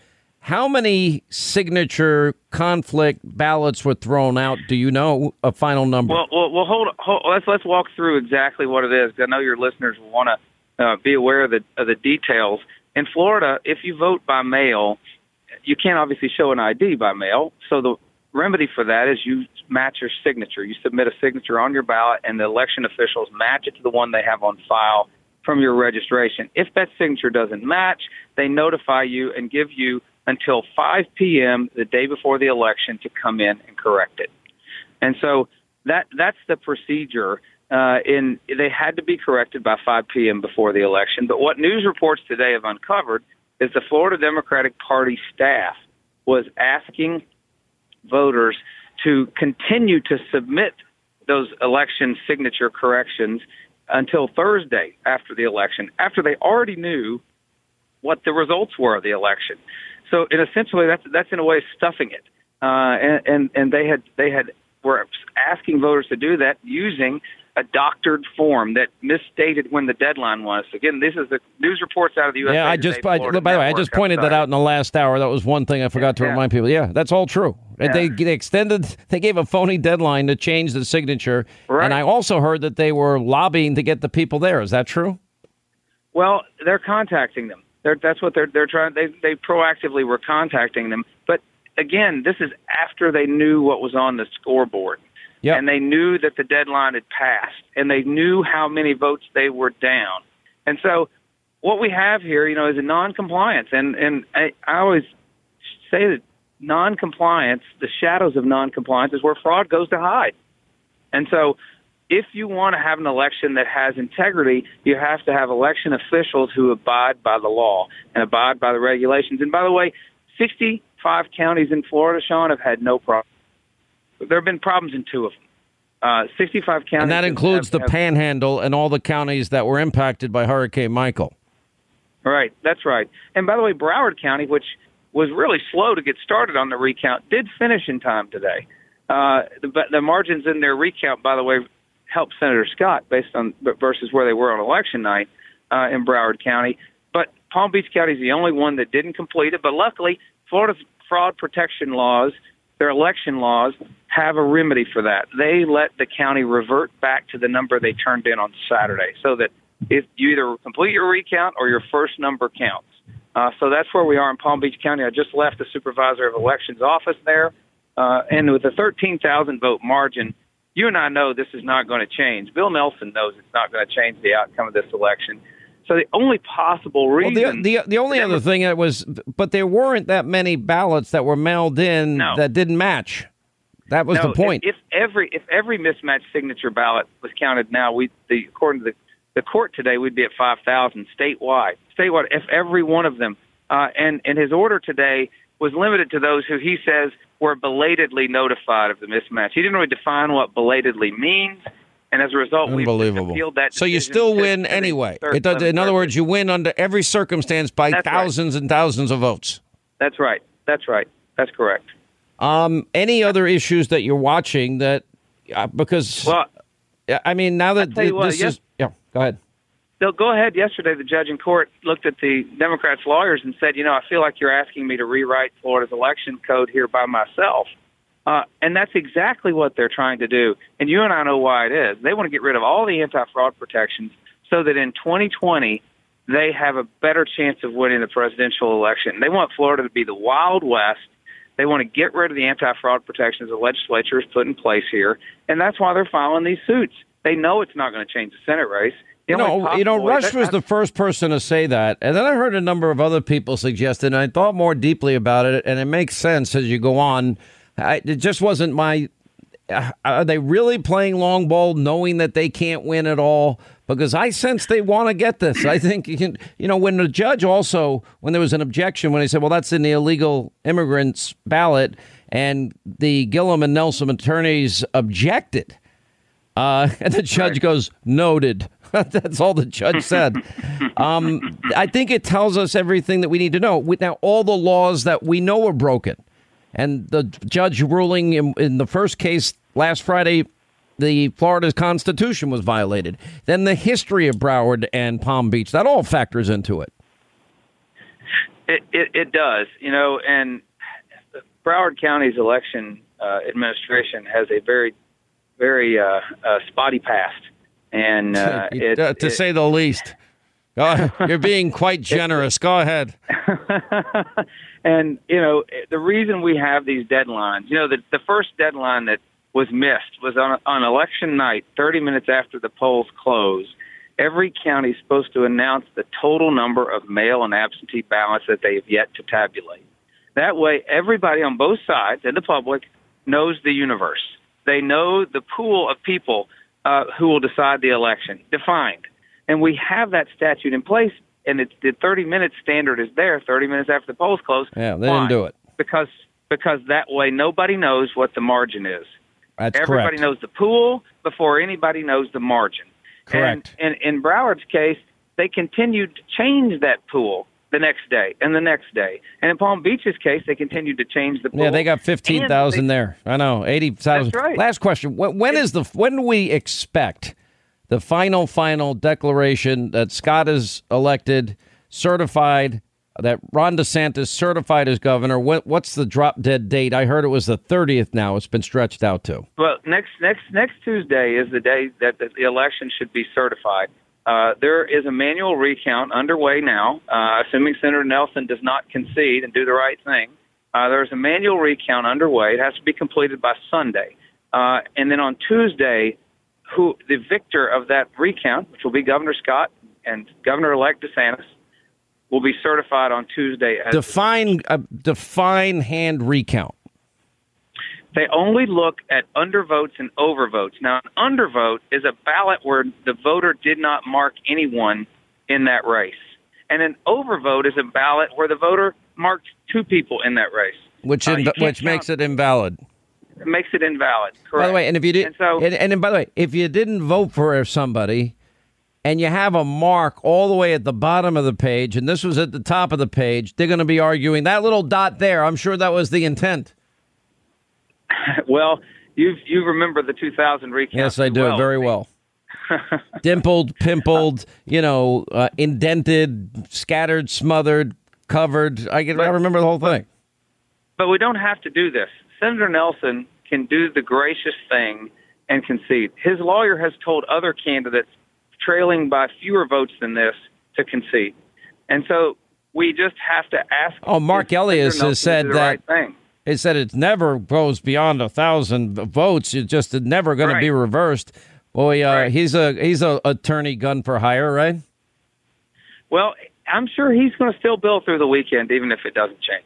how many signature conflict ballots were thrown out? Do you know a final number? Well, well, well hold, hold let's let's walk through exactly what it is. I know your listeners want to uh, be aware of the of the details. In Florida, if you vote by mail, you can't obviously show an ID by mail. So the remedy for that is you match your signature. You submit a signature on your ballot, and the election officials match it to the one they have on file from your registration. If that signature doesn't match, they notify you and give you until 5 p.m. the day before the election to come in and correct it. And so that that's the procedure. Uh, in they had to be corrected by 5 p.m. before the election. But what news reports today have uncovered is the Florida Democratic Party staff was asking voters to continue to submit those election signature corrections until Thursday after the election, after they already knew what the results were of the election. So, and essentially, that's that's in a way stuffing it. Uh, and, and and they had they had were asking voters to do that using a doctored form that misstated when the deadline was. Again, this is the news reports out of the U.S. Yeah, I just by, by the way, I just pointed that out in the last hour. That was one thing I forgot to yeah. remind people. Yeah, that's all true. Yeah. They, they extended, they gave a phony deadline to change the signature, right. and I also heard that they were lobbying to get the people there. Is that true? Well, they're contacting them. They're, that's what they're they're trying. They they proactively were contacting them, but again, this is after they knew what was on the scoreboard. Yep. And they knew that the deadline had passed, and they knew how many votes they were down. And so, what we have here, you know, is a non-compliance. And and I, I always say that non-compliance, the shadows of non-compliance, is where fraud goes to hide. And so, if you want to have an election that has integrity, you have to have election officials who abide by the law and abide by the regulations. And by the way, 65 counties in Florida, Sean, have had no problems. There have been problems in two of them. Uh, 65 counties. And that includes have, the have, panhandle and all the counties that were impacted by Hurricane Michael. Right, that's right. And by the way, Broward County, which was really slow to get started on the recount, did finish in time today. Uh, the, the margins in their recount, by the way, helped Senator Scott based on versus where they were on election night uh, in Broward County. But Palm Beach County is the only one that didn't complete it. But luckily, Florida's fraud protection laws, their election laws, have a remedy for that. They let the county revert back to the number they turned in on Saturday, so that if you either complete your recount or your first number counts. Uh, so that's where we are in Palm Beach County. I just left the supervisor of elections office there, uh, and with a 13,000 vote margin, you and I know this is not going to change. Bill Nelson knows it's not going to change the outcome of this election. So the only possible Well, reason the, the the only other thing that was, but there weren't that many ballots that were mailed in that didn't match. That was no, the point. If, if every if every mismatched signature ballot was counted now, we the according to the, the court today, we'd be at five thousand statewide. Statewide, if every one of them, uh, and and his order today was limited to those who he says were belatedly notified of the mismatch. He didn't really define what belatedly means, and as a result, we Unbelievable. appealed that. So you still win anyway. It does, in other words, you win under every circumstance by That's right. thousands and thousands of votes. That's right. That's right. That's correct. Um, any other issues that you're watching that uh, because Well, I mean now that what, this yes- is yeah go ahead So go ahead. Yesterday, the judge in court looked at the Democrats' lawyers and said, "You know, I feel like you're asking me to rewrite Florida's election code here by myself." Uh, and that's exactly what they're trying to do. And you and I know why it is. They want to get rid of all the anti-fraud protections so that in 2020 they have a better chance of winning the presidential election. They want Florida to be the Wild West. They want to get rid of the anti-fraud protections the legislature has put in place here, and that's why they're filing these suits. They know it's not going to change the Senate race. You know you know Rush was the first person to say that and then I heard a number of other people suggest it and I thought more deeply about it and it makes sense as you go on I, it just wasn't my uh, are they really playing long ball knowing that they can't win at all because I sense they want to get this. I think you can, you know, when the judge also, when there was an objection, when he said, well, that's in the illegal immigrants ballot, and the Gillum and Nelson attorneys objected. Uh, and the judge goes, noted. That's all the judge said. um, I think it tells us everything that we need to know. Now, all the laws that we know are broken, and the judge ruling in, in the first case last Friday, the Florida's Constitution was violated. Then the history of Broward and Palm Beach, that all factors into it. It, it, it does, you know, and Broward County's election uh, administration has a very, very uh, uh, spotty past, and uh, it, Uh, to it- say the least. You're being quite generous. Go ahead. and you know the reason we have these deadlines. You know, the the first deadline that was missed was on on election night, 30 minutes after the polls close. Every county is supposed to announce the total number of mail and absentee ballots that they have yet to tabulate. That way, everybody on both sides and the public knows the universe. They know the pool of people uh, who will decide the election, defined. And we have that statute in place, and it's the 30 minute standard is there, 30 minutes after the polls close. Yeah, they Why? didn't do it. Because because that way nobody knows what the margin is. That's Everybody correct. knows the pool before anybody knows the margin. Correct. And, and in Broward's case, they continued to change that pool the next day and the next day. And in Palm Beach's case, they continued to change the pool. Yeah, they got And fifteen thousand there. I know eighty thousand. That's right. Last question: when, when is the when do we expect the final final declaration that Scott is elected, certified, that Ron DeSantis certified as governor? What, what's the drop dead date? I heard it was the thirtieth. Now it's been stretched out to. Well, next next next Tuesday is the day that the election should be certified. Uh, there is a manual recount underway now, uh, assuming Senator Nelson does not concede and do the right thing. Uh, there's a manual recount underway. It has to be completed by Sunday, uh, and then on Tuesday, who the victor of that recount, which will be Governor Scott and Governor-elect DeSantis, will be certified on Tuesday as Define uh, define hand recount. They only look at undervotes and overvotes. Now, an undervote is a ballot where the voter did not mark anyone in that race. And an overvote is a ballot where the voter marked two people in that race. Which Uh, in, can't which makes it invalid. It makes it invalid. Correct. By the way, and if you did, And so- and, and, by the way, if you didn't vote for somebody, and you have a mark all the way at the bottom of the page, and this was at the top of the page, they're going to be arguing that little dot there. I'm sure that was the intent. well, you you remember the 2000 recount? Yes, I do well. very well. Dimpled, pimpled, you know, uh, indented, scattered, smothered, covered. I can I remember the whole thing. But we don't have to do this. Senator Nelson can do the gracious thing and concede. His lawyer has told other candidates trailing by fewer votes than this to concede. And so we just have to ask. Oh, Mark Elias Senator has said Nelson did the that right thing. It said it never goes beyond a thousand votes. It's just never going to be reversed. Boy, uh, he's a he's a attorney gun for hire, right? Well, I'm sure he's going to still bill through the weekend, even if it doesn't change.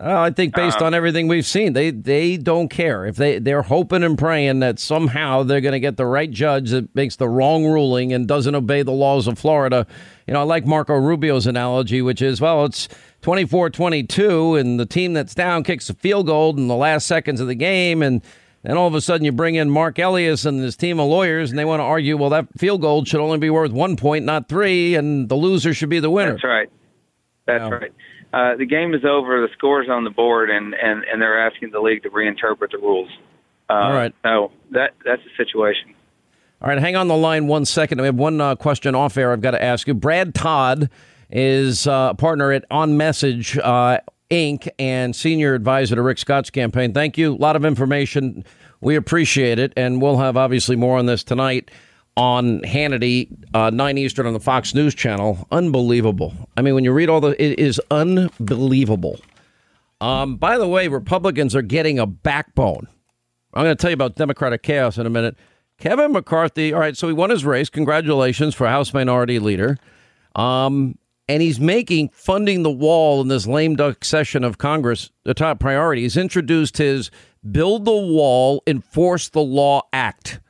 Well, I think based Um, on everything we've seen, they they don't care if they they're hoping and praying that somehow they're going to get the right judge that makes the wrong ruling and doesn't obey the laws of Florida. You know, I like Marco Rubio's analogy, which is well, it's 24-22 and the team that's down kicks a field goal in the last seconds of the game and then all of a sudden you bring in Mark Elias and his team of lawyers and they want to argue, well, that field goal should only be worth one point, not three, and the loser should be the winner. That's right. That's right. Uh, the game is over. The score's on the board, and, and, and they're asking the league to reinterpret the rules. Uh, All right. So that that's the situation. All right, hang on the line one second. We have one uh, question off air I've got to ask you. Brad Todd is uh, a partner at On Message uh, Inc. and senior advisor to Rick Scott's campaign. Thank you. A lot of information. We appreciate it. And we'll have obviously more on this tonight on Hannity, uh, 9 Eastern on the Fox News channel. Unbelievable. I mean, when you read all the, it is unbelievable. Um, by the way, Republicans are getting a backbone. I'm going to tell you about Democratic chaos in a minute. Kevin McCarthy, all right, so he won his race. Congratulations for House Minority Leader. Um, and he's making funding the wall in this lame duck session of Congress the top priority. He's introduced his Build the Wall, Enforce the Law Act.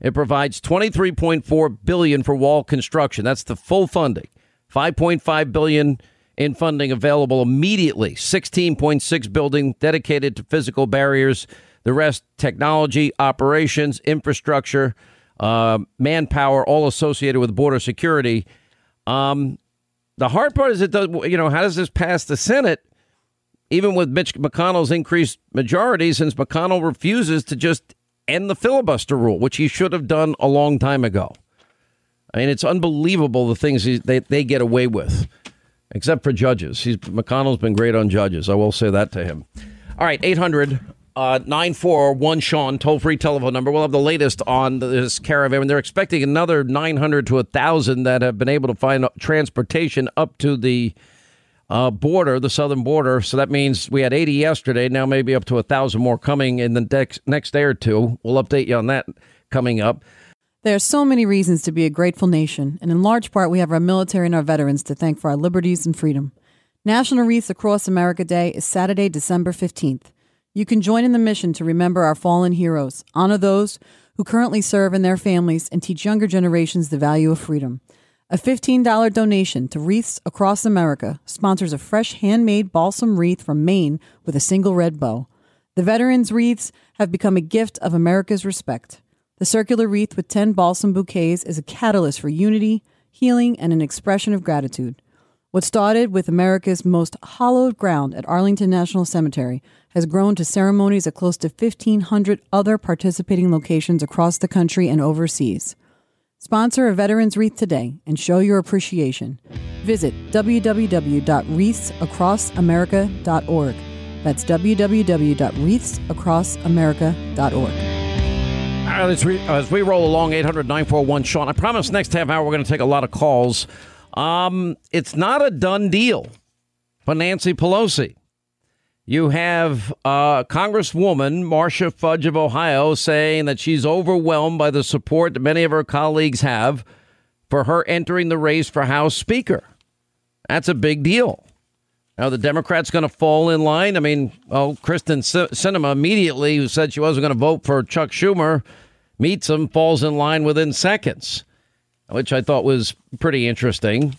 It provides 23.4 billion for wall construction. That's the full funding. 5.5 billion in funding available immediately. 16.6 building dedicated to physical barriers. The rest technology, operations, infrastructure, uh, manpower, all associated with border security. Um, the hard part is it does. You know, how does this pass the Senate? Even with Mitch McConnell's increased majority, since McConnell refuses to just end the filibuster rule, which he should have done a long time ago. I mean, it's unbelievable the things he, they they get away with, except for judges. He's McConnell's been great on judges. I will say that to him. All right, 800 uh, 941 Sean, toll free telephone number. We'll have the latest on this caravan. They're expecting another 900 to 1,000 that have been able to find transportation up to the uh, border, the southern border. So that means we had 80 yesterday. Now maybe up to 1,000 more coming in the next, next day or two. We'll update you on that coming up. There are so many reasons to be a grateful nation, and in large part, we have our military and our veterans to thank for our liberties and freedom. National Wreaths Across America Day is Saturday, December 15th. You can join in the mission to remember our fallen heroes, honor those who currently serve and their families, and teach younger generations the value of freedom. A $15 donation to Wreaths Across America sponsors a fresh handmade balsam wreath from Maine with a single red bow. The veterans' wreaths have become a gift of America's respect. The circular wreath with 10 balsam bouquets is a catalyst for unity, healing, and an expression of gratitude. What started with America's most hallowed ground at Arlington National Cemetery has grown to ceremonies at close to 1,500 other participating locations across the country and overseas. Sponsor a Veterans Wreath today and show your appreciation. Visit www.wreathsacrossamerica.org. That's www.wreathsacrossamerica.org. All right, as we, as we roll along, 800 941 Sean. I promise next half hour we're going to take a lot of calls. Um, it's not a done deal for Nancy Pelosi. You have uh, Congresswoman Marcia Fudge of Ohio saying that she's overwhelmed by the support that many of her colleagues have for her entering the race for House Speaker. That's a big deal. Now, the Democrats going to fall in line. I mean, oh, Kyrsten Sinema immediately, who said she wasn't going to vote for Chuck Schumer, meets him, falls in line within seconds, which I thought was pretty interesting.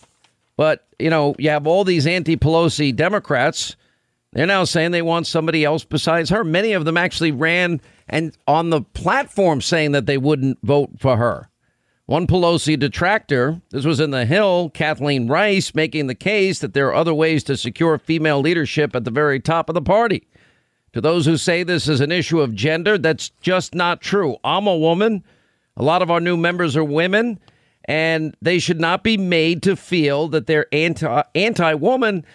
But, you know, you have all these anti Pelosi Democrats. They're now saying they want somebody else besides her. Many of them actually ran and on the platform saying that they wouldn't vote for her. One Pelosi detractor, this was in the Hill, Kathleen Rice, making the case that there are other ways to secure female leadership at the very top of the party. To those who say this is an issue of gender, that's just not true. I'm a woman. A lot of our new members are women, and they should not be made to feel that they're anti anti woman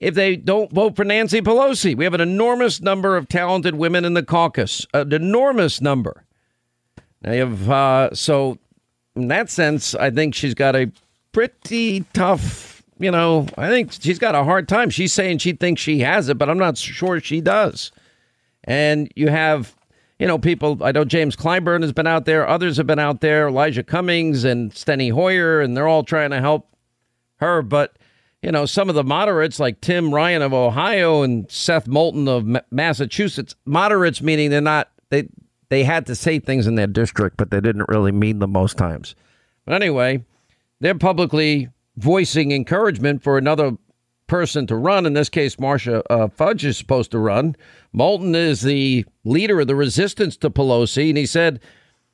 if they don't vote for Nancy Pelosi. We have an enormous number of talented women in the caucus, an enormous number. Now you have, uh, so in that sense, I think she's got a pretty tough you know, I think she's got a hard time. She's saying she thinks she has it, but I'm not sure she does. And you have, you know, people. I know James Clyburn has been out there. Others have been out there. Elijah Cummings and Steny Hoyer, and they're all trying to help her. But you know, some of the moderates like Tim Ryan of Ohio and Seth Moulton of Ma- Massachusetts. Moderates meaning they're not they they had to say things in their district, but they didn't really mean them most times. But anyway, they're publicly voicing encouragement for another person to run. In this case, Marcia uh, Fudge is supposed to run. Moulton is the leader of the resistance to Pelosi, and he said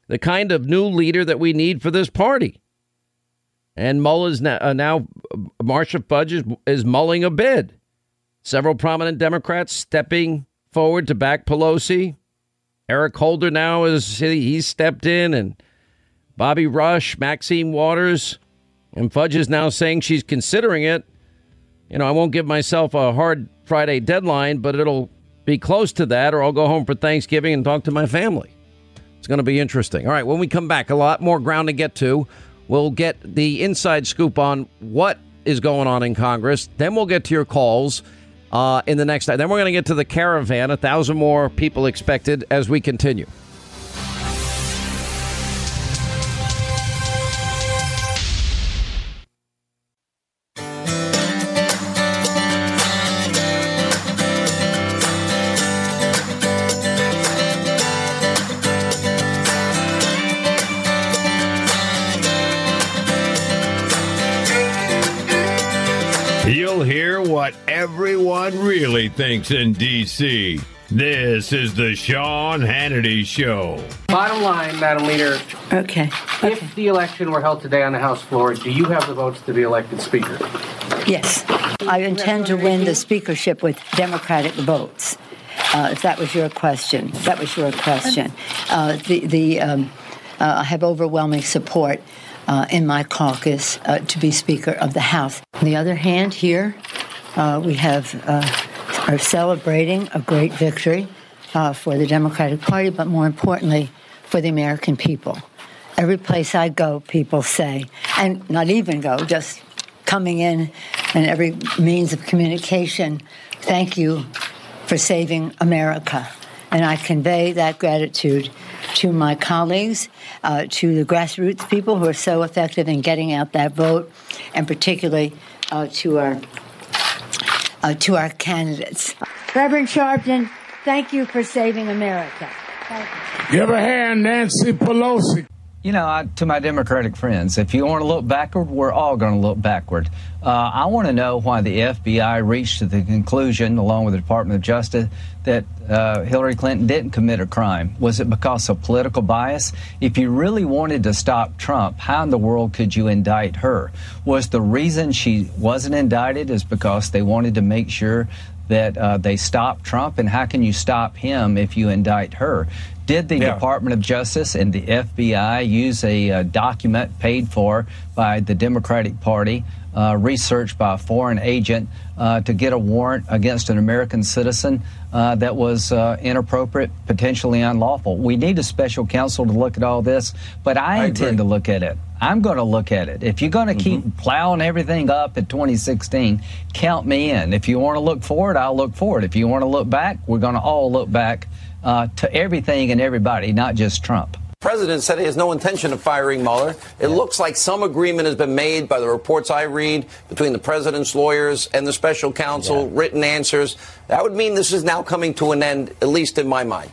the kind of new leader that we need for this party. And Mull is now, uh, now Marcia Fudge is, is mulling a bid. Several prominent Democrats stepping forward to back Pelosi. Eric Holder now is he's stepped in, and Bobby Rush, Maxine Waters, and Fudge is now saying she's considering it. You know, I won't give myself a hard Friday deadline, but it'll be close to that, or I'll go home for Thanksgiving and talk to my family. It's going to be interesting. All right, when we come back, a lot more ground to get to. We'll get the inside scoop on what is going on in Congress. Then we'll get to your calls uh, in the next. Then we're going to get to the caravan. A thousand more people expected as we continue. Everyone really thinks in D.C. This is the Sean Hannity Show. Bottom line, Madam Leader. Okay. If the election were held today on the House floor, do you have the votes to be elected Speaker? Yes. I intend to win the speakership with Democratic votes. Uh, if that was your question, that was your question. Uh, the the um, uh, I have overwhelming support uh, in my caucus uh, to be Speaker of the House. On the other hand, here uh, we have uh, are celebrating a great victory uh, for the Democratic Party, but more importantly, for the American people. Every place I go, people say, and not even go, just coming in and every means of communication, thank you for saving America. And I convey that gratitude to my colleagues, uh, to the grassroots people who are so effective in getting out that vote, and particularly uh, to our uh, to our candidates. Reverend Sharpton, thank you for saving America. Give a hand, Nancy Pelosi. You know, I, to my Democratic friends, if you want to look backward, we're all going to look backward. Uh, I want to know why the FBI reached the conclusion, along with the Department of Justice, that uh, Hillary Clinton didn't commit a crime. Was it because of political bias? If you really wanted to stop Trump, how in the world could you indict her? Was the reason she wasn't indicted is because they wanted to make sure that uh, they stop Trump? And how can you stop him if you indict her? Did the Yeah. Department of Justice and the FBI use a uh, document paid for by the Democratic Party, uh, researched by a foreign agent, uh, to get a warrant against an American citizen uh, that was uh, inappropriate, potentially unlawful? We need a special counsel to look at all this, but I, intend to look at it. I'm going to look at it. If you're going to keep plowing everything up in 2016, count me in. If you want to look forward, I'll look forward. If you want to look back, we're going to all look back uh, to everything and everybody, not just Trump. President said he has no intention of firing Mueller. It looks like some agreement has been made by the reports I read between the president's lawyers and the special counsel, written answers. That would mean this is now coming to an end, at least in my mind.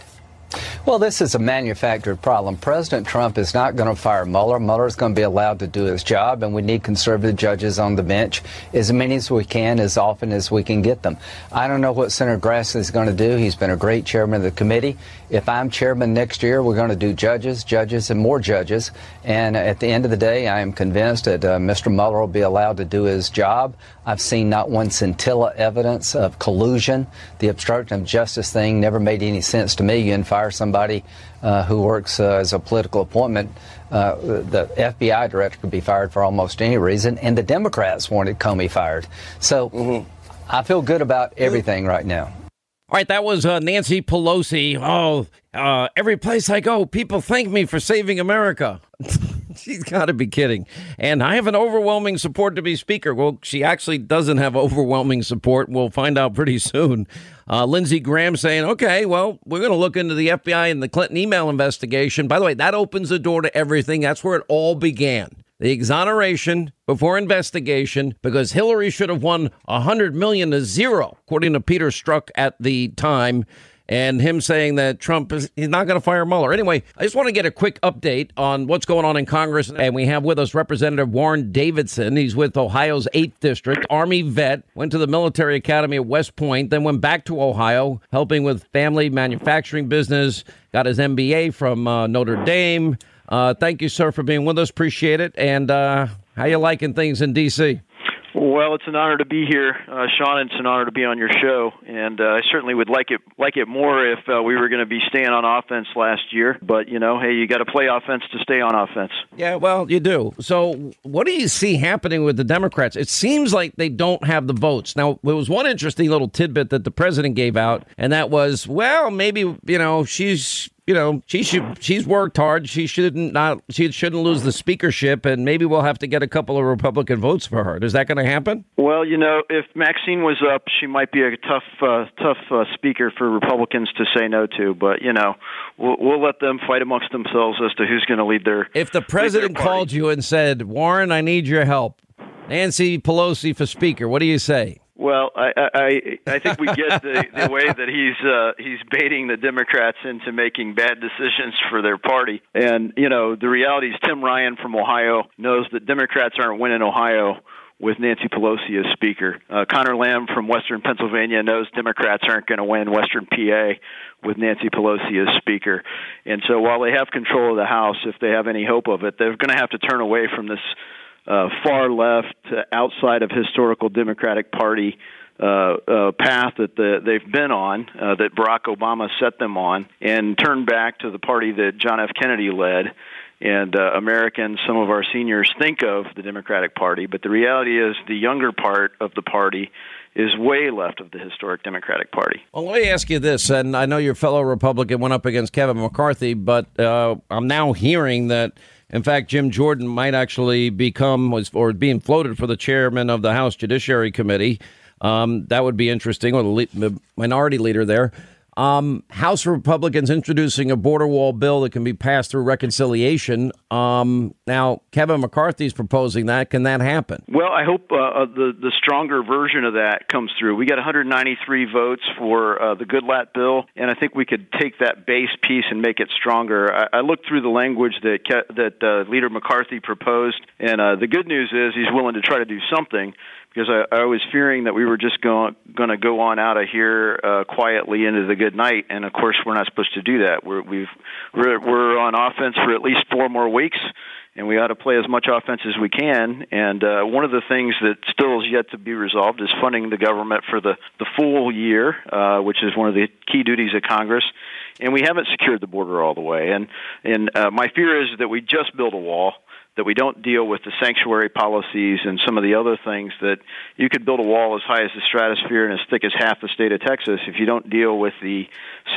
Well, this is a manufactured problem. President Trump is not going to fire Mueller. Mueller is going to be allowed to do his job, and we need conservative judges on the bench, as many as we can, as often as we can get them. I don't know what Senator Grassley is going to do. He's been a great chairman of the committee. If I'm chairman next year, we're going to do judges, judges, and more judges. And at the end of the day, I am convinced that uh, Mr. Mueller will be allowed to do his job. I've seen not one scintilla evidence of collusion. The obstruction of justice thing never made any sense to me. You fire somebody uh, who works uh, as a political appointment. Uh, the FBI director could be fired for almost any reason, and the Democrats wanted Comey fired. So I feel good about everything right now. All right, that was uh, Nancy Pelosi. Oh, uh, every place I go, people thank me for saving America. She's got to be kidding. And I have an overwhelming support to be Speaker. Well, she actually doesn't have overwhelming support. We'll find out pretty soon. Uh, Lindsey Graham saying, okay, well, we're going to look into the FBI and the Clinton email investigation. By the way, that opens the door to everything. That's where it all began. The exoneration before investigation because Hillary should have won 100 million to zero, according to Peter Strzok at the time and him saying that Trump is he's not going to fire Mueller. Anyway, I just want to get a quick update on what's going on in Congress, and we have with us Representative Warren Davidson. He's with Ohio's Eighth District, Army vet, went to the Military Academy at West Point, then went back to Ohio, helping with family manufacturing business. Got his MBA from uh, Notre Dame. Uh, thank you, sir, for being with us. Appreciate it. And uh, how you liking things in D.C.? Well, it's an honor to be here, uh, Sean. It's an honor to be on your show, and uh, I certainly would like it like it more if uh, we were going to be staying on offense last year. But you know, hey, you got to play offense to stay on offense. Yeah, well, you do. So, what do you see happening with the Democrats? It seems like they don't have the votes. Now, there was one interesting little tidbit that the president gave out, and that was, well, maybe you know she's you know, she should she's worked hard. She shouldn't not she shouldn't lose the speakership, and maybe we'll have to get a couple of Republican votes for her. Is that going to happen? Well, you know, if Maxine was up, she might be a tough uh, tough uh, speaker for Republicans to say no to. But you know, we'll, we'll let them fight amongst themselves as to who's going to lead their. If the president called you and said, "Warren, I need your help," Nancy Pelosi for speaker, what do you say? Well, I I I think we get the, the way that he's uh, he's baiting the Democrats into making bad decisions for their party, and you know the reality is Tim Ryan from Ohio knows that Democrats aren't winning Ohio with Nancy Pelosi as Speaker. Uh, Connor Lamb from Western Pennsylvania knows Democrats aren't going to win Western PA with Nancy Pelosi as Speaker. And so while they have control of the House, if they have any hope of it, they're going to have to turn away from this uh, far left, uh, outside of historical Democratic Party uh, uh, path that the, they've been on, uh, that Barack Obama set them on, and turn back to the party that John F. Kennedy led. And uh, Americans, some of our seniors think of the Democratic Party, but the reality is the younger part of the party is way left of the historic Democratic Party. Well, let me ask you this, and I know your fellow Republican went up against Kevin McCarthy, but uh, I'm now hearing that in fact, Jim Jordan might actually become or being floated for the chairman of the House Judiciary Committee. Um, that would be interesting, or the, the minority leader there. Um, House Republicans introducing a border wall bill that can be passed through reconciliation. Um, now, Kevin McCarthy is proposing that. Can that happen? Well, I hope uh, uh, the the stronger version of that comes through. We got 193 votes for uh, the Goodlatte bill, and I think we could take that base piece and make it stronger. I, I looked through the language that that uh, Leader McCarthy proposed, and uh, the good news is he's willing to try to do something because I, I was fearing that we were just going going to go on out of here uh, quietly into the good night, and of course we're not supposed to do that. We're we've we're, we're on offense for at least four more weeks, and we ought to play as much offense as we can. And uh, one of the things that still is yet to be resolved is funding the government for the the full year, uh, which is one of the key duties of Congress. And we haven't secured the border all the way. And and uh, my fear is that we just build a wall that we don't deal with the sanctuary policies and some of the other things that you could build a wall as high as the stratosphere and as thick as half the state of Texas. If you don't deal with the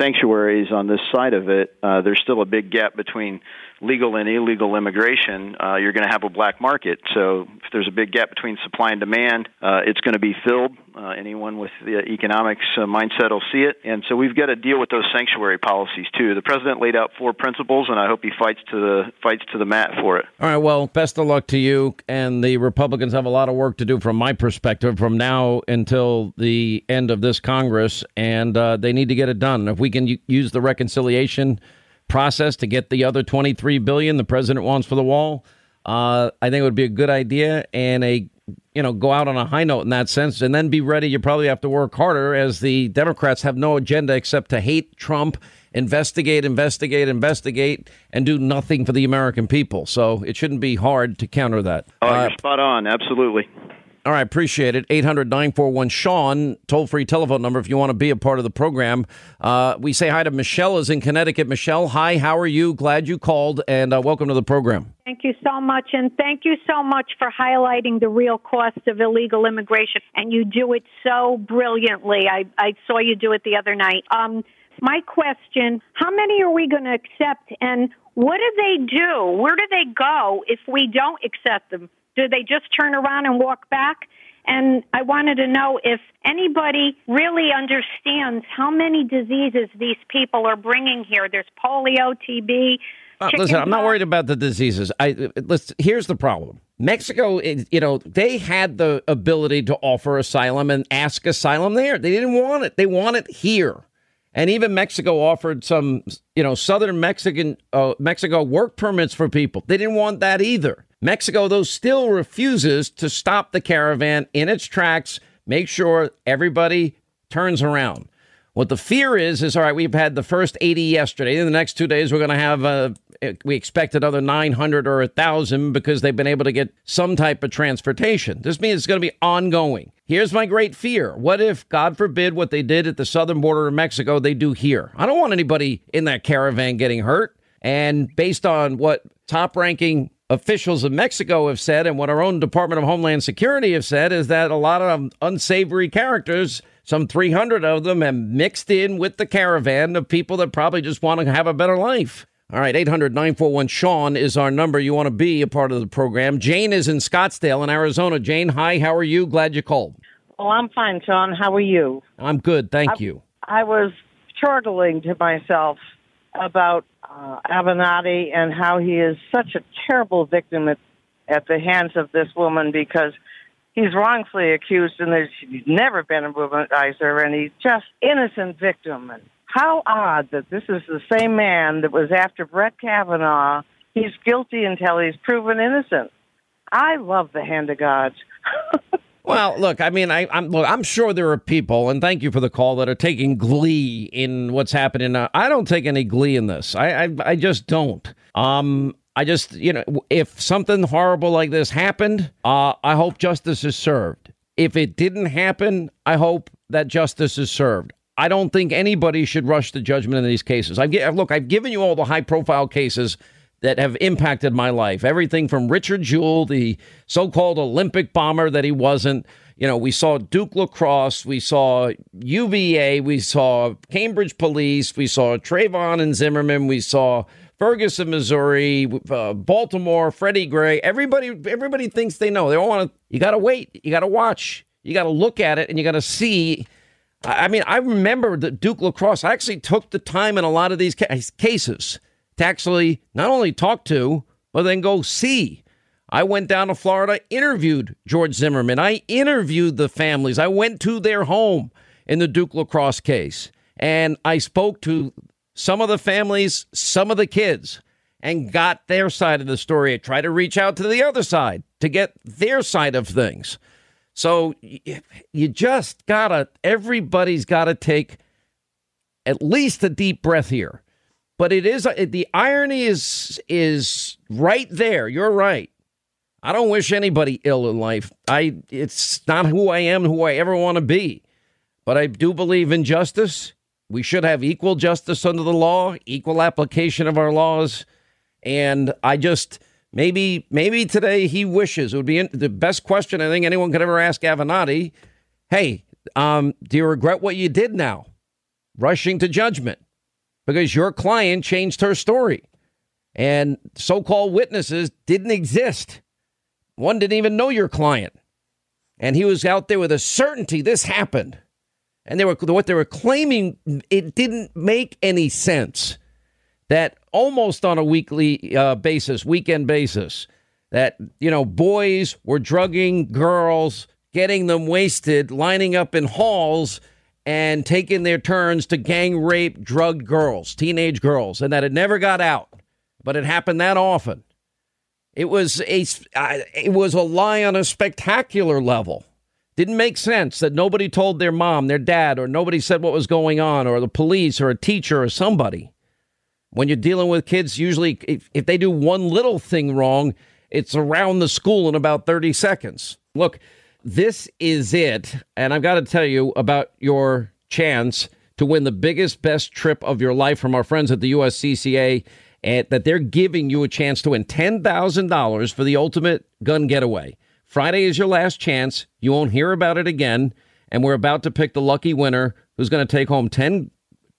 sanctuaries on this side of it, uh, there's still a big gap between legal and illegal immigration, uh, you're going to have a black market. So if there's a big gap between supply and demand, uh, it's going to be filled. Uh, anyone with the economics uh, mindset will see it. And so we've got to deal with those sanctuary policies too. The president laid out four principles, and I hope he fights to the fights to the mat for it. All right. Well, best of luck to you. And the Republicans have a lot of work to do from my perspective from now until the end of this Congress, and uh, they need to get it done. If we can use the reconciliation process to get the other 23 billion the president wants for the wall, uh, I think it would be a good idea and a you know go out on a high note in that sense, and then be ready. You probably have to work harder as the Democrats have no agenda except to hate Trump, investigate, investigate, investigate, and do nothing for the American people. So it shouldn't be hard to counter that. Oh, uh, you're spot on. Absolutely. All right, appreciate it. 800 941 Sean, toll free telephone number if you want to be a part of the program. Uh, we say hi to Michelle, is in Connecticut. Michelle, hi, how are you? Glad you called, and uh, welcome to the program. Thank you so much, and thank you so much for highlighting the real cost of illegal immigration. And you do it so brilliantly. I, I saw you do it the other night. Um, my question how many are we going to accept, and What do they do? Where do they go if we don't accept them? Do they just turn around and walk back? And I wanted to know if anybody really understands how many diseases these people are bringing here. There's polio, TB. Uh, listen, I'm not worried about the diseases. I let's. Here's the problem. Mexico, you know, they had the ability to offer asylum and ask asylum there. They didn't want it. They want it here. And even Mexico offered some, you know, southern Mexican uh, Mexico work permits for people. They didn't want that either. Mexico, though, still refuses to stop the caravan in its tracks, make sure everybody turns around. What the fear is, is all right, we've had the first 80 yesterday. In the next two days, we're going to have, uh, we expect another 900 or 1,000 because they've been able to get some type of transportation. This means it's going to be ongoing. Here's my great fear. What if, God forbid, what they did at the southern border of Mexico, they do here? I don't want anybody in that caravan getting hurt. And based on what top ranking officials of Mexico have said and what our own Department of Homeland Security have said is that a lot of unsavory characters some 300 of them have mixed in with the caravan of people that probably just want to have a better life. All right, 800 941 Sean is our number. You want to be a part of the program. Jane is in Scottsdale in Arizona. Jane, hi, how are you? Glad you called. Oh, I'm fine, Sean. How are you? I'm good, thank I, you. I was chortling to myself about uh, Avenatti and how he is such a terrible victim at, at the hands of this woman because he's wrongfully accused and there's never been a womanizer and he's just innocent victim. And how odd that this is the same man that was after Brett Kavanaugh. He's guilty until he's proven innocent. I love the hand of God. Well, look, I mean, I, am look, I'm sure there are people, and thank you for the call, that are taking glee in what's happening. Now. I don't take any glee in this. I, I, I just don't. Um, I just, you know, if something horrible like this happened, uh, I hope justice is served. If it didn't happen, I hope that justice is served. I don't think anybody should rush to judgment in these cases. I've look, I've given you all the high-profile cases that have impacted my life. Everything from Richard Jewell, the so-called Olympic bomber that he wasn't. You know, we saw Duke lacrosse, we saw UVA, we saw Cambridge Police, we saw Trayvon and Zimmerman, we saw Ferguson, Missouri, uh, Baltimore, Freddie Gray. Everybody, everybody thinks they know. They all want to. You got to wait. You got to watch. You got to look at it, and you got to see. I mean, I remember the Duke lacrosse. I actually took the time in a lot of these ca- cases to actually not only talk to, but then go see. I went down to Florida, interviewed George Zimmerman. I interviewed the families. I went to their home in the Duke lacrosse case, and I spoke to some of the families, some of the kids, and got their side of the story. Try to reach out to the other side to get their side of things. So you just gotta, everybody's gotta take at least a deep breath here. But it is uh, the irony is is right there. You're right. I don't wish anybody ill in life. I it's not who I am, who I ever want to be. But I do believe in justice we should have equal justice under the law, equal application of our laws. And I just maybe maybe today he wishes it would be in, the best question I think anyone could ever ask Avenatti. Hey, um, do you regret what you did now? Rushing to judgment because your client changed her story and so-called witnesses didn't exist. One didn't even know your client. And he was out there with a certainty this happened and they were what they were claiming it didn't make any sense that almost on a weekly uh, basis weekend basis that you know boys were drugging girls getting them wasted lining up in halls and taking their turns to gang rape drug girls teenage girls and that it never got out. But it happened that often. It was a it was a lie on a spectacular level didn't make sense that nobody told their mom, their dad, or nobody said what was going on, or the police, or a teacher, or somebody. When you're dealing with kids, usually if, if they do one little thing wrong, it's around the school in about 30 seconds. Look, this is it. And I've got to tell you about your chance to win the biggest, best trip of your life from our friends at the USCCA, and eh, that they're giving you a chance to win $10,000 for the ultimate gun getaway. Friday is your last chance. You won't hear about it again. And we're about to pick the lucky winner who's going to take home 10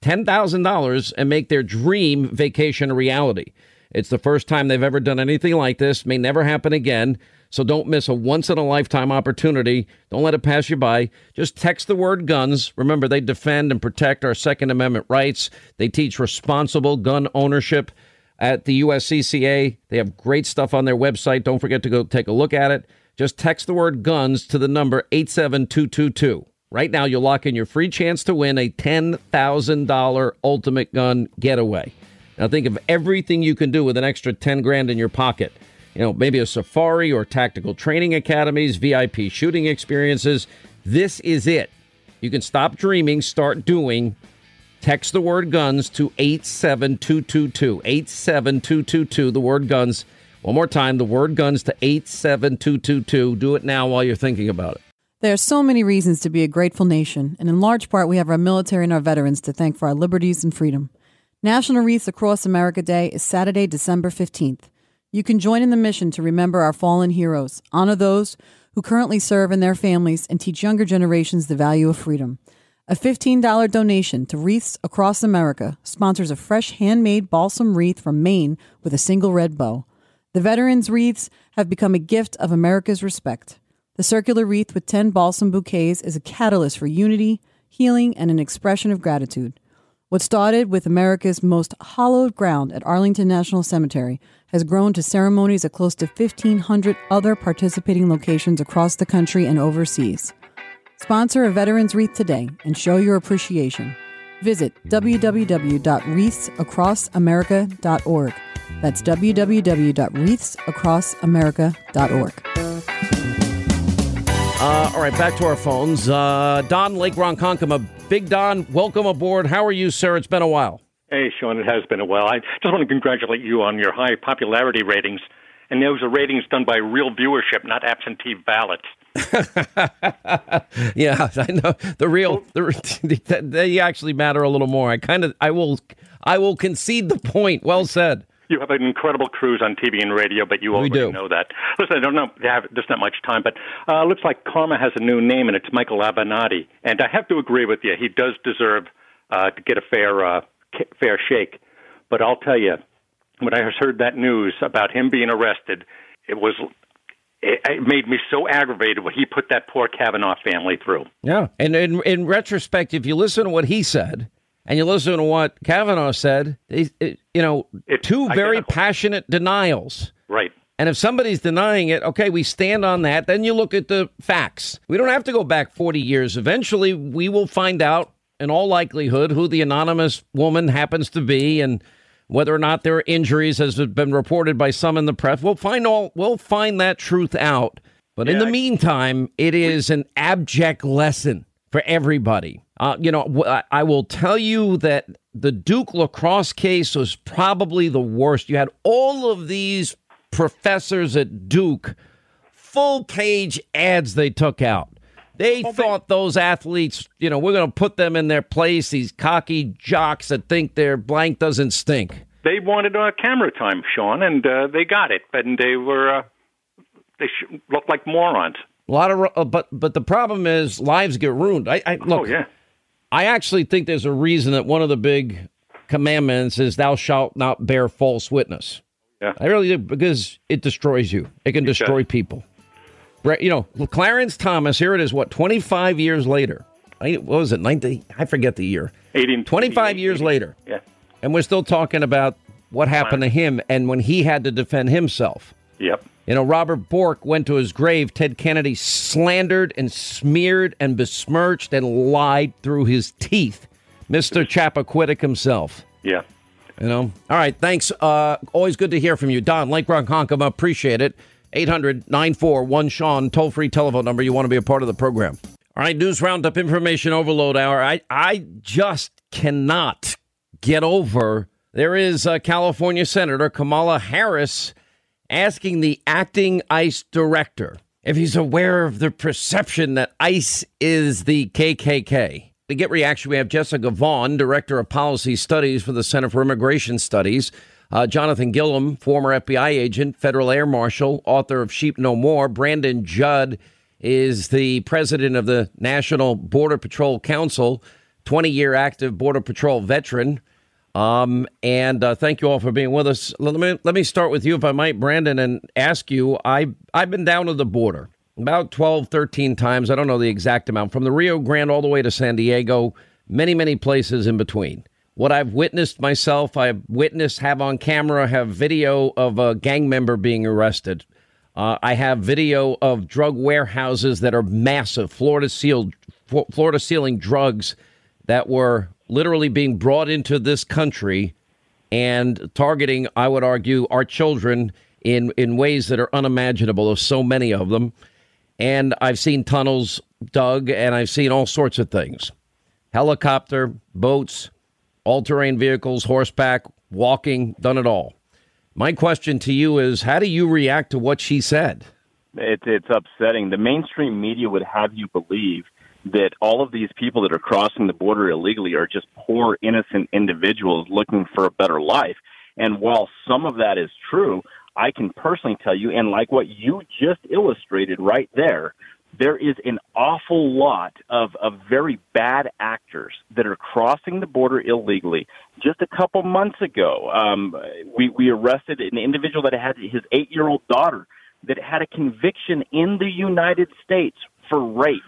$10,000 and make their dream vacation a reality. It's the first time they've ever done anything like this. May never happen again. So don't miss a once in a lifetime opportunity. Don't let it pass you by. Just text the word guns. Remember, they defend and protect our Second Amendment rights. They teach responsible gun ownership at the USCCA. They have great stuff on their website. Don't forget to go take a look at it. Just text the word guns to the number 87222. Right now, you'll lock in your free chance to win a $10,000 ultimate gun getaway. Now, think of everything you can do with an extra 10 grand in your pocket. You know, maybe a safari or tactical training academies, VIP shooting experiences. This is it. You can stop dreaming, start doing. Text the word guns to 87222. 87222, the word guns. One more time, the word guns to 87222. Do it now while you're thinking about it. There are so many reasons to be a grateful nation, and in large part, we have our military and our veterans to thank for our liberties and freedom. National Wreaths Across America Day is Saturday, December 15th. You can join in the mission to remember our fallen heroes, honor those who currently serve and their families, and teach younger generations the value of freedom. A $15 donation to Wreaths Across America sponsors a fresh handmade balsam wreath from Maine with a single red bow. The veterans' wreaths have become a gift of America's respect. The circular wreath with 10 balsam bouquets is a catalyst for unity, healing, and an expression of gratitude. What started with America's most hallowed ground at Arlington National Cemetery has grown to ceremonies at close to 1,500 other participating locations across the country and overseas. Sponsor a Veterans Wreath today and show your appreciation. Visit www.wreathsacrossamerica.org. That's www.wreathsacrossamerica.org. Uh, all right, back to our phones. Uh, Don Lake Ronkonkoma. Big Don, welcome aboard. How are you, sir? It's been a while. Hey, Sean, it has been a while. I just want to congratulate you on your high popularity ratings. And those are ratings done by real viewership, not absentee ballots. yeah, I know the real. The, they actually matter a little more. I kind of, I will, I will concede the point. Well said. You have an incredible cruise on TV and radio, but you already do. know that. Listen, I don't know. Have, there's not much time, but uh, it looks like Karma has a new name, and it's Michael Avenatti. And I have to agree with you. He does deserve uh, to get a fair, uh, fair shake. But I'll tell you, when I heard that news about him being arrested, it was it, it made me so aggravated what he put that poor Kavanaugh family through. Yeah, and in, in retrospect, if you listen to what he said and you listen to what Kavanaugh said, it, you know, it's two very identical. passionate denials. Right. And if somebody's denying it, okay, we stand on that. Then you look at the facts. We don't have to go back 40 years. Eventually, we will find out, in all likelihood, who the anonymous woman happens to be and whether or not there are injuries, as has been reported by some in the press. We'll find all. We'll find that truth out. But in the meantime, it is an abject lesson for everybody. Uh, you know, I- I will tell you that the Duke lacrosse case was probably the worst. You had all of these professors at Duke, full page ads they took out. They thought those athletes, you know, we're going to put them in their place. These cocky jocks that think their blank doesn't stink. They wanted uh, camera time, Sean, and uh, they got it. And they were uh, they sh- looked like morons. A lot of, uh, but but the problem is lives get ruined. I, I look. Oh, yeah. I actually think there's a reason that one of the big commandments is "Thou shalt not bear false witness." Yeah. I really do because it destroys you. It can destroy people. Right? You know, Clarence Thomas. Here it is. What 25 years later? I, what was it? 90? I forget the year. 18, 25 years later. Yeah. And we're still talking about what happened to him and when he had to defend himself. Yep. You know, Robert Bork went to his grave. Ted Kennedy slandered and smeared and besmirched and lied through his teeth. Mr. Chappaquiddick himself. Yeah. You know? All right. Thanks. Uh, always good to hear from you. Don, Lake Ronkonkoma, appreciate it. 800 941 Sean, toll free telephone number. You want to be a part of the program. All right. News Roundup Information Overload Hour. I, I just cannot get over. There is uh, California Senator Kamala Harris asking the acting ICE director if he's aware of the perception that ICE is the KKK. To get reaction, we have Jessica Vaughn, Director of Policy Studies for the Center for Immigration Studies, uh, Jonathan Gilliam, former FBI agent, federal air marshal, author of Sheep No More, Brandon Judd is the president of the National Border Patrol Council, 20 year active Border Patrol veteran. Um, and uh, thank you all for being with us. Let me let me start with you, if I might, Brandon, and ask you. I I've been down to the border about 12, 13 times. I don't know the exact amount from the Rio Grande all the way to San Diego, many many places in between. What I've witnessed myself, I've witnessed, have on camera, have video of a gang member being arrested. Uh, I have video of drug warehouses that are massive, Florida sealed, Florida sealing drugs that were literally being brought into this country and targeting, I would argue, our children in, in ways that are unimaginable. There's so many of them. And I've seen tunnels dug and I've seen all sorts of things helicopter, boats, all terrain vehicles, horseback, walking, done it all. My question to you is how do you react to what she said? It's, it's upsetting. The mainstream media would have you believe that all of these people that are crossing the border illegally are just poor, innocent individuals looking for a better life. And while some of that is true, I can personally tell you, and like what you just illustrated right there, there is an awful lot of, of very bad actors that are crossing the border illegally. Just a couple months ago, um, we, we arrested an individual that had his eight year old daughter that had a conviction in the United States for rape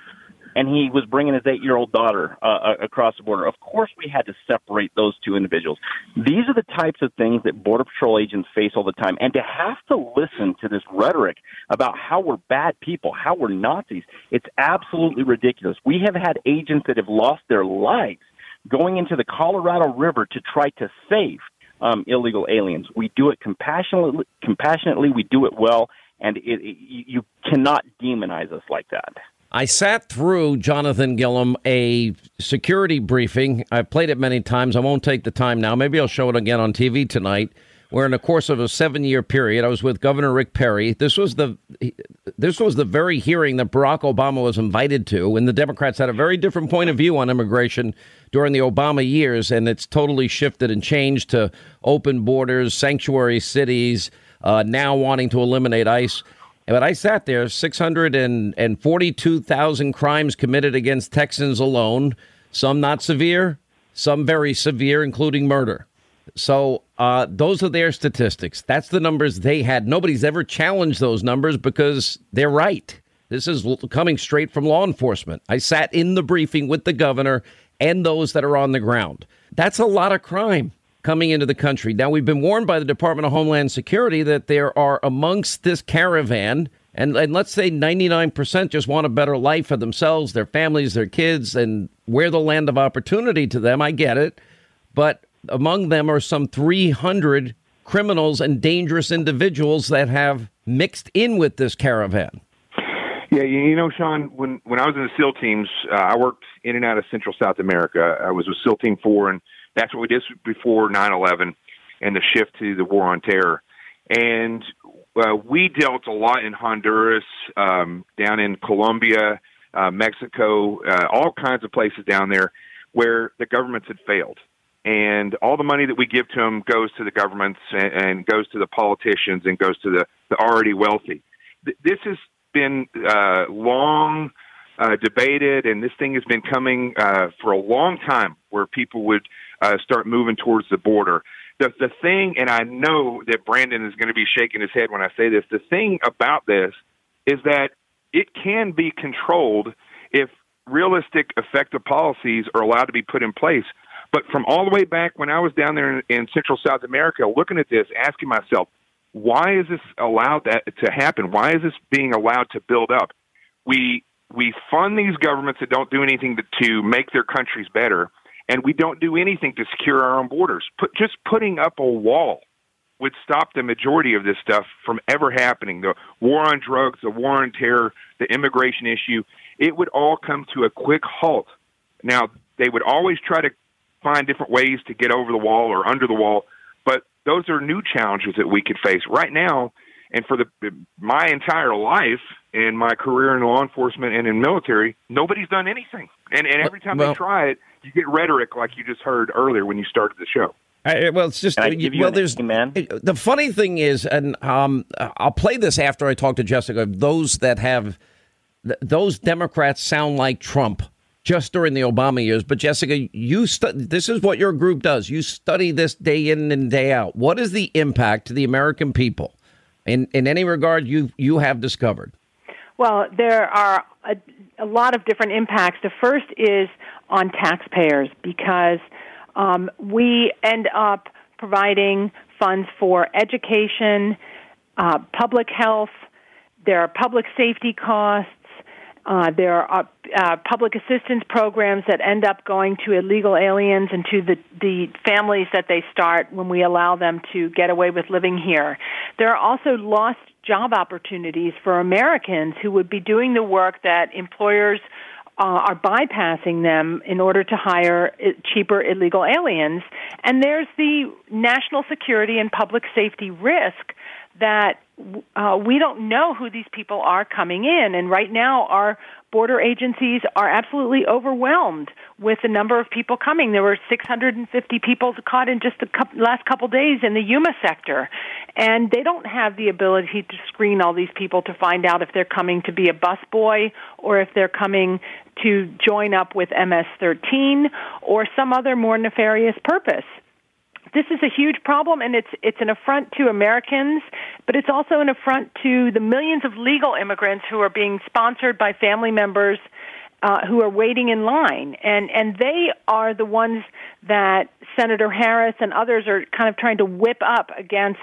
and he was bringing his eight year old daughter uh, uh, across the border. Of course, we had to separate those two individuals. These are the types of things that Border Patrol agents face all the time. And to have to listen to this rhetoric about how we're bad people, how we're Nazis, it's absolutely ridiculous. We have had agents that have lost their lives going into the Colorado River to try to save um, illegal aliens. We do it compassionately, compassionately. We do it well, and it, it, you cannot demonize us like that. I sat through, Jonathan Gilliam, a security briefing. I've played it many times. I won't take the time now. Maybe I'll show it again on TV tonight. Where in the course of a seven-year period, I was with Governor Rick Perry. This was the this was the very hearing that Barack Obama was invited to, and the Democrats had a very different point of view on immigration during the Obama years, and it's totally shifted and changed to open borders, sanctuary cities, uh, now wanting to eliminate ICE. But I sat there, 642,000 crimes committed against Texans alone, some not severe, some very severe, including murder. So uh, those are their statistics. That's the numbers they had. Nobody's ever challenged those numbers because they're right. This is coming straight from law enforcement. I sat in the briefing with the governor and those that are on the ground. That's a lot of crime coming into the country. Now, we've been warned by the Department of Homeland Security that there are amongst this caravan, and, and let's say 99% just want a better life for themselves, their families, their kids, and we're the land of opportunity to them. I get it. But among them are some 300 criminals and dangerous individuals that have mixed in with this caravan. Yeah, you know, Sean, when when I was in the SEAL teams, uh, I worked in and out of Central South America. I was with SEAL Team Four, and that's what we did before 9/11 and the shift to the war on terror. And uh, we dealt a lot in Honduras, um, down in Colombia, uh, Mexico, uh, all kinds of places down there where the governments had failed. And all the money that we give to them goes to the governments and, and goes to the politicians and goes to the, the already wealthy. Th- this has been uh, long uh, debated, and this thing has been coming uh, for a long time where people would uh, start moving towards the border. The the thing, and I know that Brandon is going to be shaking his head when I say this. The thing about this is that it can be controlled if realistic, effective policies are allowed to be put in place. But from all the way back when I was down there in, in Central South America, looking at this, asking myself, why is this allowed that to happen? Why is this being allowed to build up? We we fund these governments that don't do anything to, to make their countries better, and we don't do anything to secure our own borders. Put, just putting up a wall would stop the majority of this stuff from ever happening. The war on drugs, the war on terror, the immigration issue, it would all come to a quick halt. Now, they would always try to find different ways to get over the wall or under the wall, but those are new challenges that we could face right now. And for the my entire life in my career in law enforcement and in military, nobody's done anything. And and every time well, they try it, you get rhetoric like you just heard earlier when you started the show. I, well, it's just well. There's man. The funny thing is, and um, I'll play this after I talk to Jessica. Those that have those Democrats sound like Trump. just during the Obama years. But Jessica, you stu- this is what your group does. You study this day in and day out. What is the impact to the American people in in any regard you you have discovered? Well, there are a, a lot of different impacts. The first is on taxpayers because um, we end up providing funds for education, uh, public health. There are public safety costs. Uh, there are uh, public assistance programs that end up going to illegal aliens and to the, the families that they start when we allow them to get away with living here. There are also lost job opportunities for Americans who would be doing the work that employers uh, are bypassing them in order to hire cheaper illegal aliens. And there's the national security and public safety risk that uh, we don't know who these people are coming in. And right now, our border agencies are absolutely overwhelmed with the number of people coming. There were 650 people caught in just the last couple days in the Yuma sector. And they don't have the ability to screen all these people to find out if they're coming to be a busboy or if they're coming to join up with MS 13 or some other more nefarious purpose. This is a huge problem and it's it's an affront to Americans, but it's also an affront to the millions of legal immigrants who are being sponsored by family members uh, who are waiting in line, and and they are the ones that Senator Harris and others are kind of trying to whip up against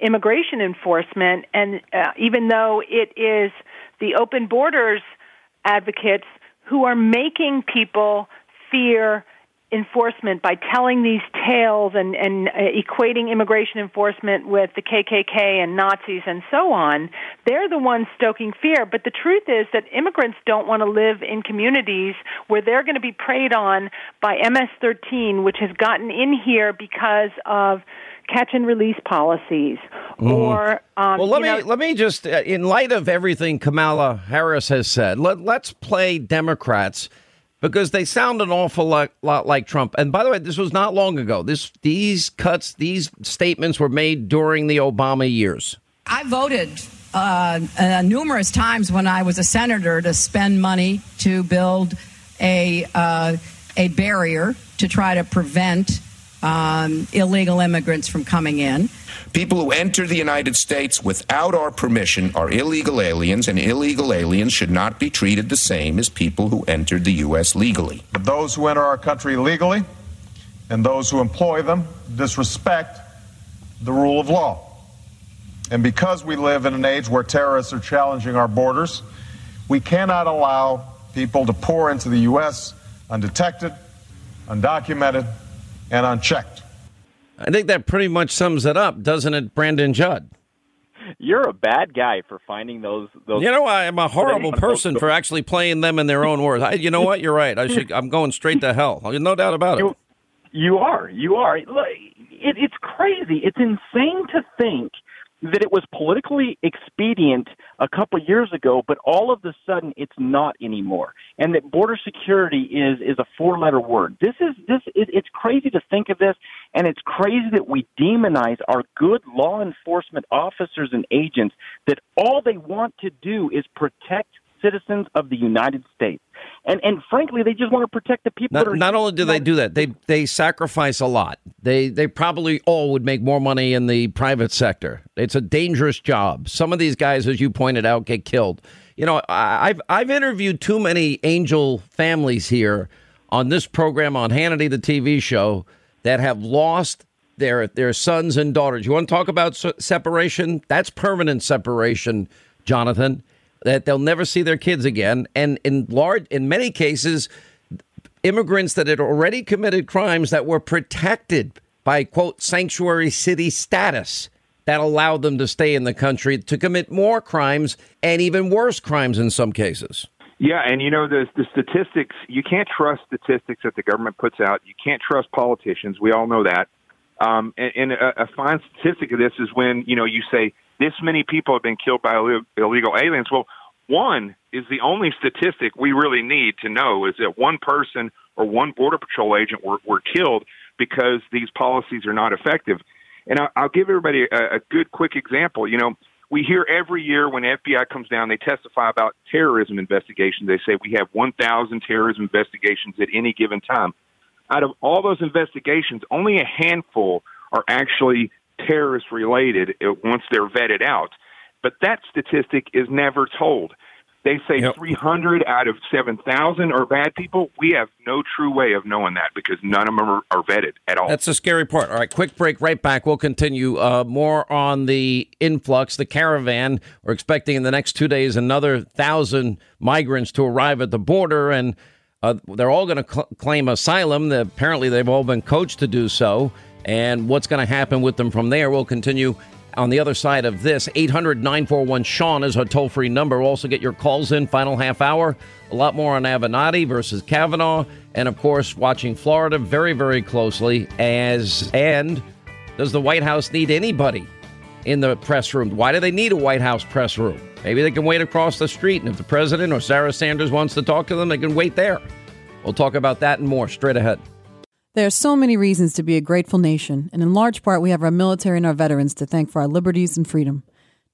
immigration enforcement. And uh, even though it is the open borders advocates who are making people fear enforcement by telling these tales and, and uh, equating immigration enforcement with the KKK and Nazis and so on, they're the ones stoking fear. But the truth is that immigrants don't want to live in communities where they're going to be preyed on by MS 13, which has gotten in here because of catch and release policies Mhm. or um, well, let me know, let me just, uh, in light of everything Kamala Harris has said, let, let's play Democrats because they sound an awful lot, lot like Trump. And by the way, this was not long ago. This these cuts, these statements were made during the Obama years. I voted uh, uh, numerous times when I was a senator to spend money to build a uh, a barrier to try to prevent um, illegal immigrants from coming in. People who enter the United States without our permission are illegal aliens, and illegal aliens should not be treated the same as people who entered the U.S. legally. But those who enter our country legally and those who employ them disrespect the rule of law. And because we live in an age where terrorists are challenging our borders, we cannot allow people to pour into the U.S. undetected, undocumented, and unchecked. I think that pretty much sums it up, doesn't it, Brandon Judd? You're a bad guy for finding those. those You know, I am a horrible person for actually playing them in their own words. I, you know what? You're right. I should. I'm going straight to hell. No doubt about it. You are. You are. Look, It, it's crazy. It's insane to think that it was politically expedient a couple years ago, but all of a sudden it's not anymore, and that border security is is a four letter word. This is this. It, it's crazy to think of this, and it's crazy that we demonize our good law enforcement officers and agents that all they want to do is protect citizens of the United States. And and frankly, they just want to protect the people that Not, are not only do they do that, they they sacrifice a lot. They they probably all would make more money in the private sector. It's a dangerous job. Some of these guys, as you pointed out, get killed. You know, I- I've I've interviewed too many angel families here on this program on Hannity, the TV show, that have lost their their sons and daughters. You want to talk about separation? That's permanent separation, Jonathan. That they'll never see their kids again, and in large, in many cases, immigrants that had already committed crimes that were protected by quote sanctuary city status that allowed them to stay in the country to commit more crimes and even worse crimes in some cases. Yeah, and you know the the statistics. You can't trust statistics that the government puts out. You can't trust politicians. We all know that. Um, and and a, a fine statistic of this is when you know you say this many people have been killed by illegal aliens. Well, one is the only statistic we really need to know is that one person or one border patrol agent were, were killed because these policies are not effective. And I, I'll give everybody a, a good, quick example. You know, we hear every year when FBI comes down, they testify about terrorism investigations. They say we have 1,000 terrorism investigations at any given time. Out of all those investigations, only a handful are actually terrorist related uh, once they're vetted out. But that statistic is never told. They say yep. 300 out of 7,000 are bad people. We have no true way of knowing that because none of them are, are vetted at all. That's the scary part. All right, quick break, right back. We'll continue uh, more on the influx, the caravan. We're expecting in the next two days another thousand migrants to arrive at the border, and uh, they're all going to cl- claim asylum. Apparently, they've all been coached to do so. And what's going to happen with them from there? We'll continue on the other side of this. 800 941 Sean is our toll free number. We'll also get your calls in, final half hour. A lot more on Avenatti versus Kavanaugh. And of course, watching Florida very, very closely. As And does the White House need anybody in the press room? Why do they need a White House press room? Maybe they can wait across the street. And if the president or Sarah Sanders wants to talk to them, they can wait there. We'll talk about that and more straight ahead. There are so many reasons to be a grateful nation, and in large part, we have our military and our veterans to thank for our liberties and freedom.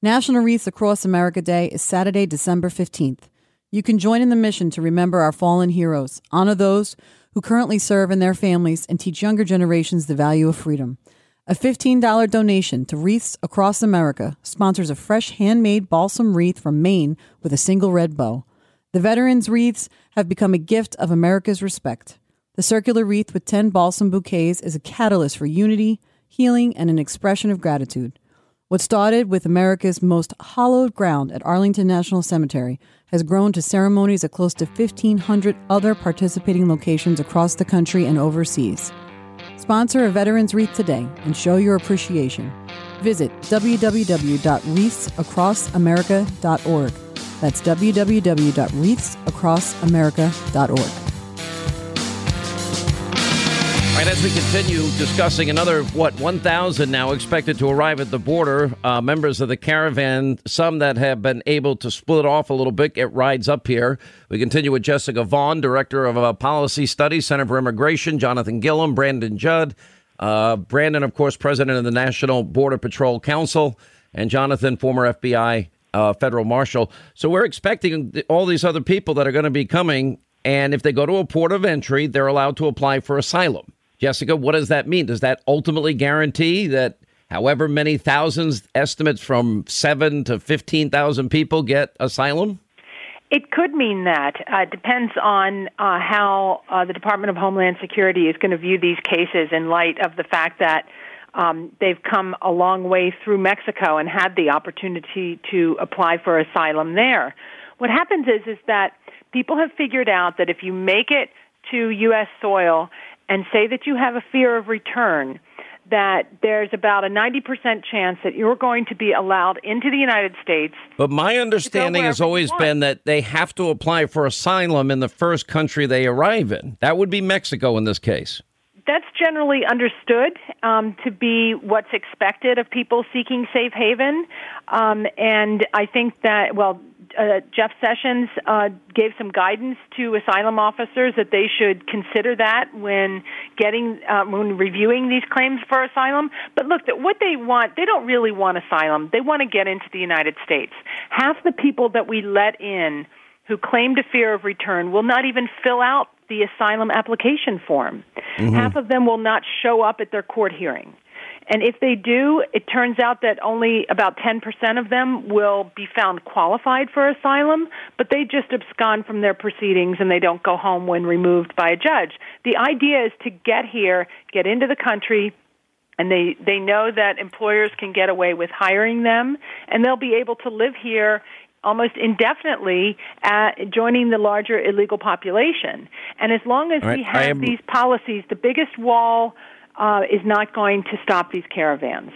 National Wreaths Across America Day is Saturday, December 15th. You can join in the mission to remember our fallen heroes, honor those who currently serve and their families, and teach younger generations the value of freedom. A $15 donation to Wreaths Across America sponsors a fresh handmade balsam wreath from Maine with a single red bow. The veterans' wreaths have become a gift of America's respect. The circular wreath with 10 balsam bouquets is a catalyst for unity, healing, and an expression of gratitude. What started with America's most hallowed ground at Arlington National Cemetery has grown to ceremonies at close to 1,500 other participating locations across the country and overseas. Sponsor a Veterans Wreath today and show your appreciation. Visit www.wreathsacrossamerica.org. That's www.wreathsacrossamerica.org. All right, as we continue discussing another, what, 1,000 now expected to arrive at the border, uh, members of the caravan, some that have been able to split off a little bit, get rides up here. We continue with Jessica Vaughn, Director of uh, Policy Studies, Center for Immigration, Jonathan Gilliam, Brandon Judd, uh, Brandon, of course, President of the National Border Patrol Council, and Jonathan, former FBI uh, federal marshal. So we're expecting all these other people that are going to be coming, and if they go to a port of entry, they're allowed to apply for asylum. Jessica, what does that mean? Does that ultimately guarantee that however many thousands, estimates from seven to 15,000 people get asylum? It could mean that. Uh, it depends on uh, how uh, the Department of Homeland Security is going to view these cases in light of the fact that um, they've come a long way through Mexico and had the opportunity to apply for asylum there. What happens is is that people have figured out that if you make it to U.S. soil and say that you have a fear of return, that there's about a 90% chance that you're going to be allowed into the United States. But my understanding has always been that they have to apply for asylum in the first country they arrive in. That would be Mexico in this case. That's generally understood um, to be what's expected of people seeking safe haven. Um, and I think that, well, uh, Jeff Sessions uh, gave some guidance to asylum officers that they should consider that when getting uh, when reviewing these claims for asylum. But look, that what they want, they don't really want asylum. They want to get into the United States. Half the people that we let in who claim to fear of return will not even fill out the asylum application form. Mm-hmm. Half of them will not show up at their court hearing. And if they do, it turns out that only about 10% of them will be found qualified for asylum, but they just abscond from their proceedings and they don't go home when removed by a judge. The idea is to get here, get into the country, and they, they know that employers can get away with hiring them, and they'll be able to live here almost indefinitely at joining the larger illegal population. And as long as right. we have am... these policies, the biggest wall uh, is not going to stop these caravans.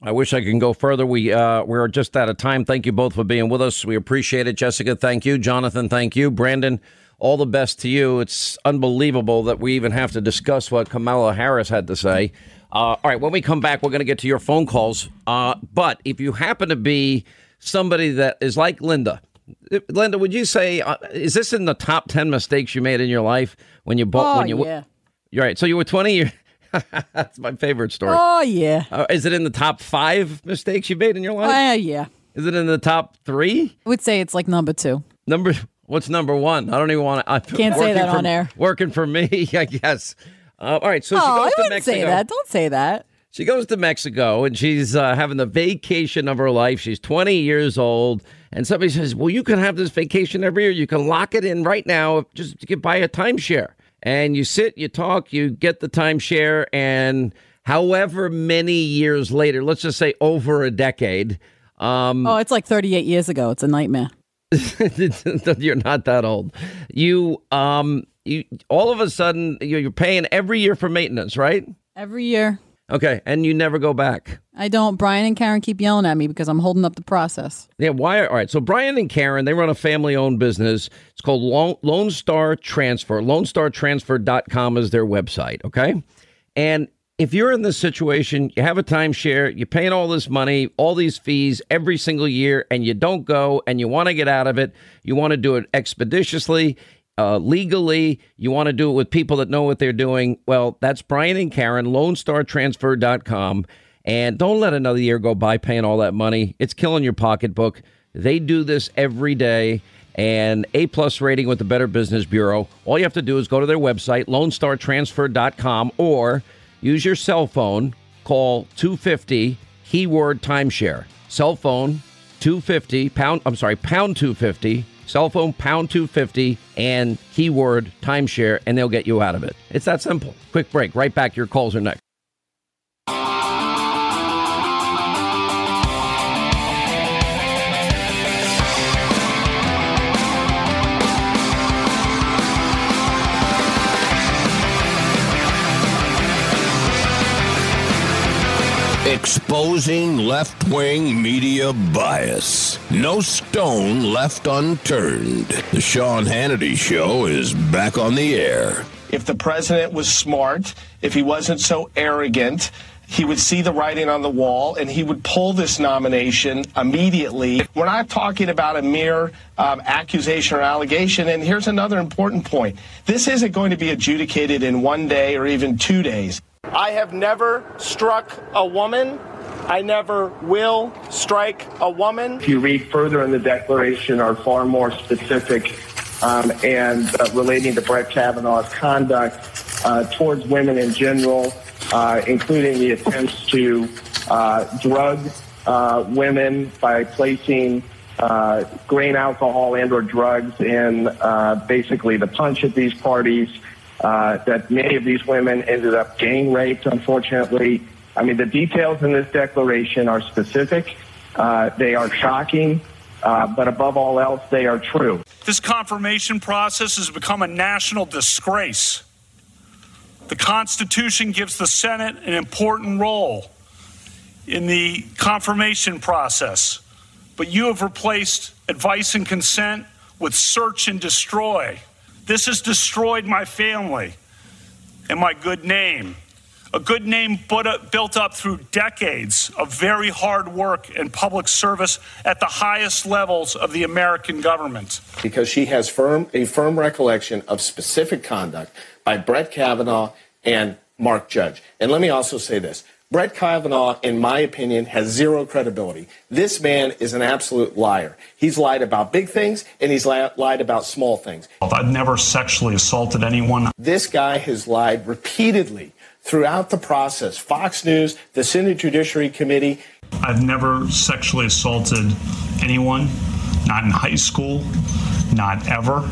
I wish I can go further. We uh, we're just out of time. Thank you both for being with us. We appreciate it, Jessica. Thank you, Jonathan. Thank you, Brandon. All the best to you. It's unbelievable that we even have to discuss what Kamala Harris had to say. Uh, all right, when we come back, we're going to get to your phone calls. Uh, but if you happen to be somebody that is like Linda, Linda, would you say uh, is this in the top ten mistakes you made in your life when you bought? Oh when you, yeah. You're right. So you were twenty years. That's my favorite story. Oh yeah. Uh, is it in the top five mistakes you made in your life? Uh, yeah. Is it in the top three? I would say it's like number two. Number what's number one? I don't even want to. I Can't say that on air. Working for me, I guess. Uh, all right, so she oh, goes I to Mexico. say that. Don't say that. She goes to Mexico and she's uh, having the vacation of her life. She's 20 years old. And somebody says, Well, you can have this vacation every year. You can lock it in right now. Just can buy a timeshare. And you sit, you talk, you get the timeshare. And however many years later, let's just say over a decade. Um, Oh, it's like 38 years ago. It's a nightmare. you're not that old. You, um, you, all of a sudden, you're you're paying every year for maintenance, right? Every year. Okay. And you never go back. I don't. Brian and Karen keep yelling at me because I'm holding up the process. Yeah, why? All right. So Brian and Karen, they run a family-owned business. It's called Lone, Lone Star Transfer. LoneStarTransfer.com is their website. Okay, and if you're in this situation, you have a timeshare, you're paying all this money, all these fees every single year, and you don't go, and you want to get out of it, you want to do it expeditiously. Uh, legally, you want to do it with people that know what they're doing. Well, that's Brian and Karen, LoneStarTransfer.com. And don't let another year go by paying all that money. It's killing your pocketbook. They do this every day. And A plus rating with the Better Business Bureau. All you have to do is go to their website, LoneStarTransfer.com, or use your cell phone. Call 250 keyword timeshare. Cell phone 250 pound. I'm sorry, pound 250. Cell phone pound 250 and keyword timeshare, and they'll get you out of it. It's that simple. Quick break. Right back. Your calls are next. Exposing left wing media bias. No stone left unturned. The Sean Hannity Show is back on the air. If the president was smart, if he wasn't so arrogant, he would see the writing on the wall and he would pull this nomination immediately. We're not talking about a mere um, accusation or allegation. And here's another important point this isn't going to be adjudicated in one day or even two days. I have never struck a woman. I never will strike a woman. If you read further in the declaration, are far more specific um, and uh, relating to Brett Kavanaugh's conduct uh, towards women in general, uh, including the attempts to uh, drug uh, women by placing uh, grain alcohol and or drugs in basically the punch at these parties. Uh, that many of these women ended up getting raped, unfortunately. I mean, the details in this declaration are specific. Uh, they are shocking, uh, but above all else, they are true. This confirmation process has become a national disgrace. The Constitution gives the Senate an important role in the confirmation process, but you have replaced advice and consent with search and destroy. This has destroyed my family and my good name. A good name built up through decades of very hard work and public service at the highest levels of the American government. Because she has firm a firm recollection of specific conduct by Brett Kavanaugh and Mark Judge. And let me also say this. Brett Kavanaugh, in my opinion, has zero credibility. This man is an absolute liar. He's lied about big things and he's li- lied about small things. I've never sexually assaulted anyone. This guy has lied repeatedly throughout the process. Fox News, the Senate Judiciary Committee. I've never sexually assaulted anyone, not in high school, not ever.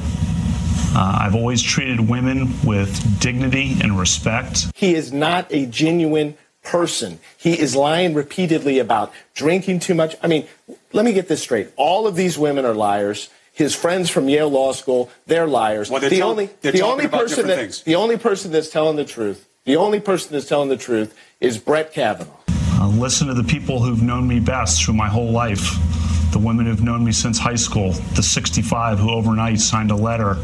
Uh, I've always treated women with dignity and respect. He is not a genuine person. He is lying repeatedly about drinking too much. I mean, let me get this straight. All of these women are liars. His friends from Yale Law School, they're liars. Well, they're the tell- only they're the only person that things. the only person that's telling the truth, the only person that's telling the truth is Brett Kavanaugh. Uh, listen to the people who've known me best through my whole life. The women who've known me since high school, the 65 who overnight signed a letter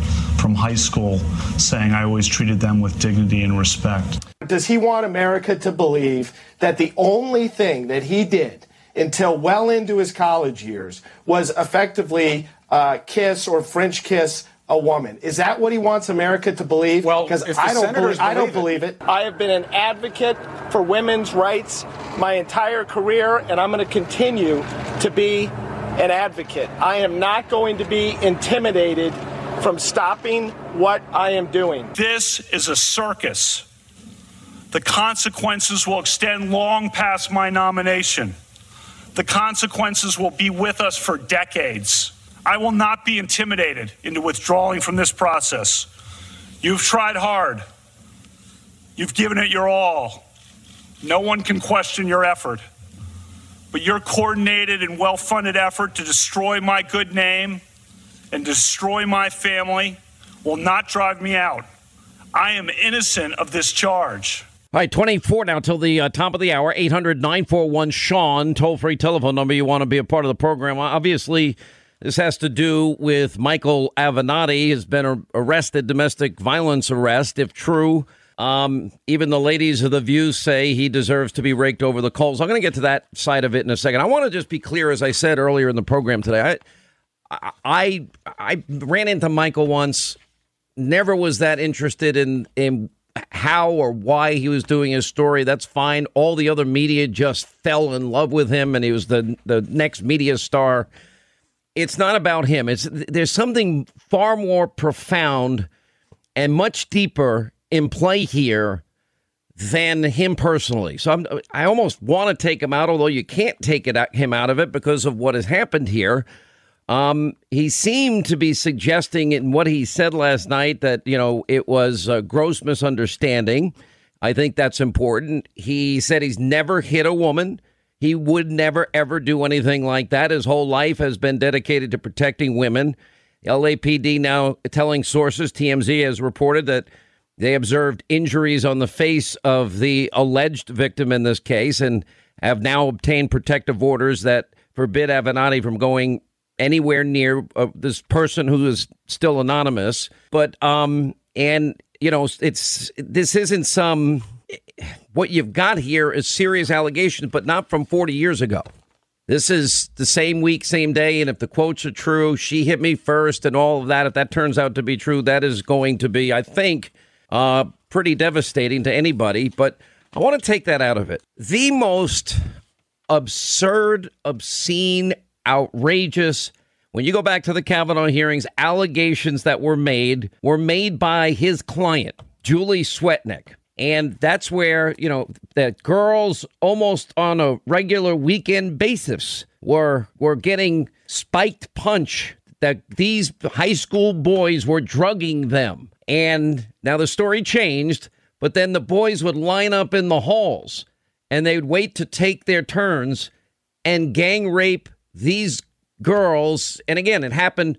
from high school saying I always treated them with dignity and respect. Does he want America to believe that the only thing that he did until well into his college years was effectively uh, kiss or French kiss a woman? Is that what he wants America to believe? Well, because if I don't believe, I don't believe believe it. I have been an advocate for women's rights my entire career, and I'm going to continue to be an advocate. I am not going to be intimidated from stopping what I am doing. This is a circus. The consequences will extend long past my nomination. The consequences will be with us for decades. I will not be intimidated into withdrawing from this process. You've tried hard. You've given it your all. No one can question your effort. But your coordinated and well funded effort to destroy my good name and destroy my family will not drive me out. I am innocent of this charge. All right, 24 now till the uh, top of the hour. 800 941 Sean, toll free telephone number. You want to be a part of the program. Obviously, this has to do with Michael Avenatti has been arrested, domestic violence arrest. If true, um, even the ladies of the View say he deserves to be raked over the coals. I'm going to get to that side of it in a second. I want to just be clear, as I said earlier in the program today. I, I, I ran into Michael once. Never was that interested in in how or why he was doing his story. That's fine. All the other media just fell in love with him, and he was the the next media star. It's not about him. It's there's something far more profound and much deeper in play here than him personally. So I'm, I almost want to take him out, although you can't take it him out of it because of what has happened here. Um, he seemed to be suggesting in what he said last night that you know it was a gross misunderstanding. I think that's important. He said he's never hit a woman. He would never ever do anything like that. His whole life has been dedicated to protecting women. LAPD now telling sources, TMZ has reported that they observed injuries on the face of the alleged victim in this case and have now obtained protective orders that forbid Avenatti from going anywhere near uh, this person who is still anonymous. But um, and you know, it's this isn't some what you've got here is serious allegations, but not from 40 years ago. This is the same week, same day, and if the quotes are true, she hit me first, and all of that. If that turns out to be true, that is going to be, I think, uh, pretty devastating to anybody, but I want to take that out of it. The most absurd, obscene, outrageous, when you go back to the Kavanaugh hearings, allegations that were made were made by his client, Julie Swetnick. And that's where, you know, that girls almost on a regular weekend basis were were getting spiked punch that these high school boys were drugging them and now the story changed, but then the boys would line up in the halls and they'd wait to take their turns and gang rape these girls. And again, it happened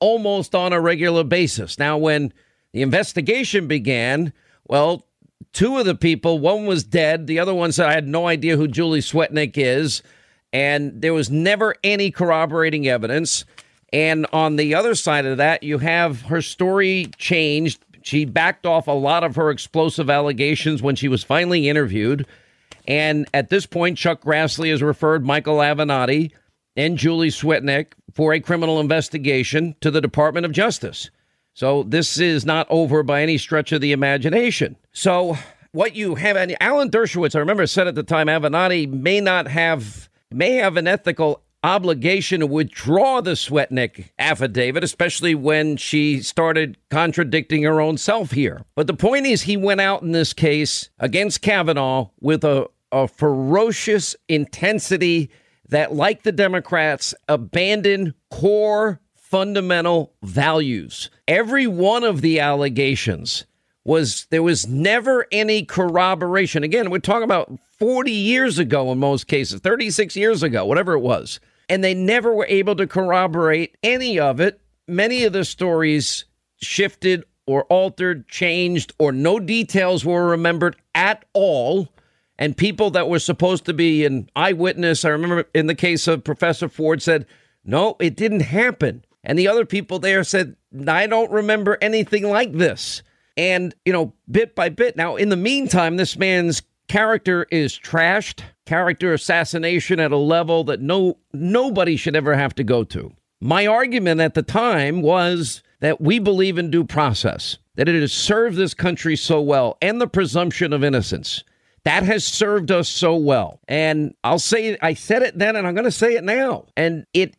almost on a regular basis. Now, when the investigation began, well, two of the people, one was dead, the other one said, I had no idea who Julie Swetnick is. And there was never any corroborating evidence. And on the other side of that, you have her story changed. She backed off a lot of her explosive allegations when she was finally interviewed. And at this point, Chuck Grassley has referred Michael Avenatti and Julie Swetnick for a criminal investigation to the Department of Justice. So this is not over by any stretch of the imagination. So what you have, and Alan Dershowitz, I remember said at the time, Avenatti may not have may have an ethical obligation to withdraw the Swetnick affidavit, especially when she started contradicting her own self here. But the point is, he went out in this case against Kavanaugh with a, a ferocious intensity that, like the Democrats, abandoned core fundamental values. Every one of the allegations was there was never any corroboration. Again, we're talking about 40 years ago in most cases, 36 years ago, whatever it was and they never were able to corroborate any of it. Many of the stories shifted or altered, changed, or no details were remembered at all. And people that were supposed to be an eyewitness, I remember in the case of Professor Ford, said, no, it didn't happen. And the other people there said, I don't remember anything like this. And, you know, bit by bit. Now, in the meantime, this man's character is trashed, character assassination at a level that no nobody should ever have to go to. My argument at the time was that we believe in due process, that it has served this country so well, and the presumption of innocence, That has served us so well. And I'll say I said it then and I'm going to say it now. And it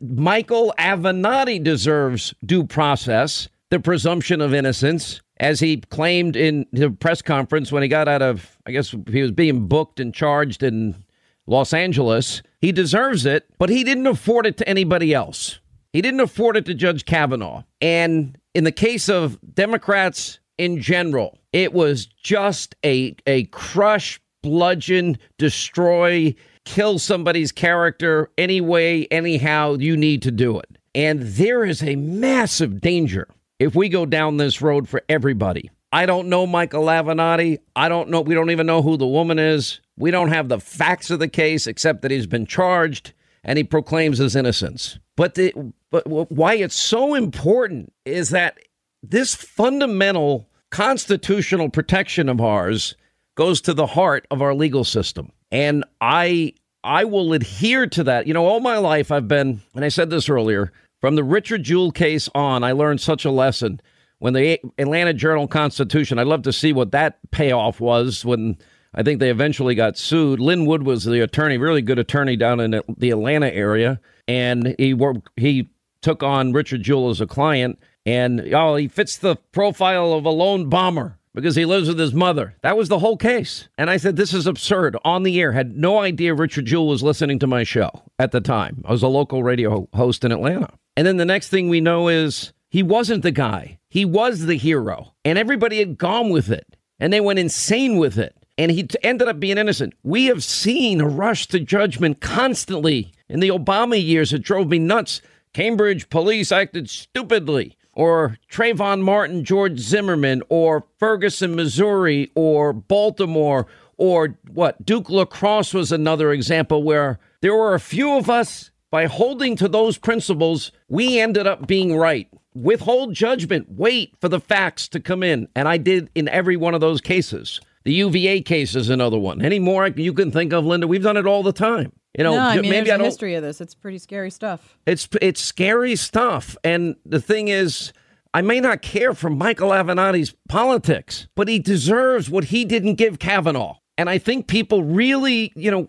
Michael Avenatti deserves due process, the presumption of innocence, as he claimed in the press conference when he got out of, I guess he was being booked and charged in Los Angeles. He deserves it, but he didn't afford it to anybody else. He didn't afford it to Judge Kavanaugh. And in the case of Democrats in general, it was just a, a crush, bludgeon, destroy, kill somebody's character any way, anyhow you need to do it. And there is a massive danger if we go down this road for everybody. I don't know Michael Avenatti. I don't know. We don't even know who the woman is. We don't have the facts of the case except that he's been charged and he proclaims his innocence. But the but why it's so important is that this fundamental constitutional protection of ours goes to the heart of our legal system. And I I will adhere to that. You know, all my life I've been, and I said this earlier, from the Richard Jewell case on, I learned such a lesson. When the Atlanta Journal Constitution, I'd love to see what that payoff was when I think they eventually got sued. Lin Wood was the attorney, really good attorney down in the Atlanta area, and he worked, he took on Richard Jewell as a client, and oh, he fits the profile of a lone bomber because he lives with his mother. That was the whole case. And I said, This is absurd. On the air, had no idea Richard Jewell was listening to my show at the time. I was a local radio host in Atlanta. And then the next thing we know is he wasn't the guy, he was the hero. And everybody had gone with it. And they went insane with it. And he ended up being innocent. We have seen a rush to judgment constantly in the Obama years. It drove me nuts. Cambridge police acted stupidly or Trayvon Martin, George Zimmerman, or Ferguson, Missouri, or Baltimore, or what? Duke Lacrosse was another example where there were a few of us by holding to those principles, we ended up being right. Withhold judgment, wait for the facts to come in. And I did in every one of those cases. The UVA case is another one. Any more you can think of, Linda? We've done it all the time. You know, no, I mean, maybe I don't. history of this. It's pretty scary stuff. It's it's scary stuff. And the thing is, I may not care for Michael Avenatti's politics, but he deserves what he didn't give Kavanaugh. And I think people really, you know,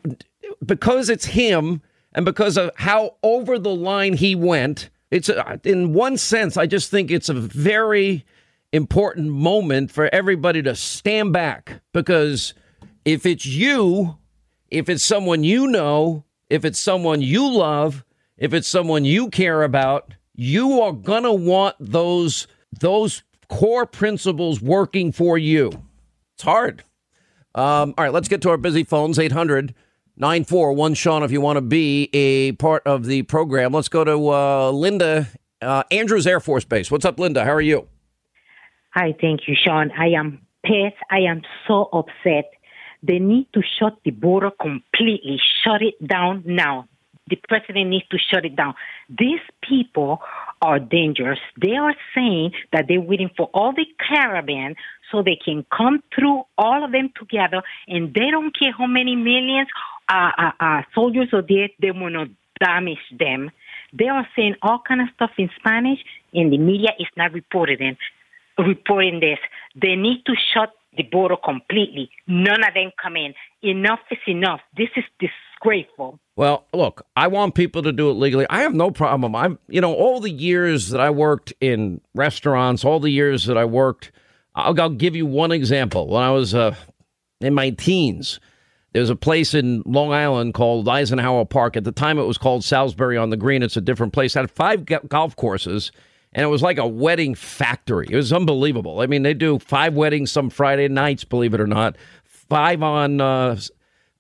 because it's him and because of how over the line he went, it's a, in one sense, I just think it's a very important moment for everybody to stand back because if it's you, if it's someone you know, if it's someone you love, if it's someone you care about, you are going to want those those core principles working for you. It's hard. Um, all right, let's get to our busy phones 800 941 Sean if you want to be a part of the program. Let's go to uh, Linda, uh, Andrews Air Force Base. What's up, Linda? How are you? Hi, thank you, Sean. I am pissed. I am so upset. They need to shut the border completely, shut it down now. The president needs to shut it down. These people are dangerous. They are saying that they're waiting for all the caravan so they can come through, all of them together, and they don't care how many millions uh, uh, uh, soldiers are there. They will not damage them. They are saying all kind of stuff in Spanish, and the media is not reporting reporting this. They need to shut the border completely. None of them come in. Enough is enough. This is disgraceful. Well, look, I want people to do it legally. I have no problem. I'm, you know, all the years that I worked in restaurants, all the years that I worked, I'll, I'll give you one example. When I was uh, in my teens, there's a place in Long Island called Eisenhower Park. At the time, it was called Salisbury on the Green. It's a different place. It had five golf courses and it was like a wedding factory. It was unbelievable. I mean, they do five weddings some Friday nights, believe it or not, five on uh,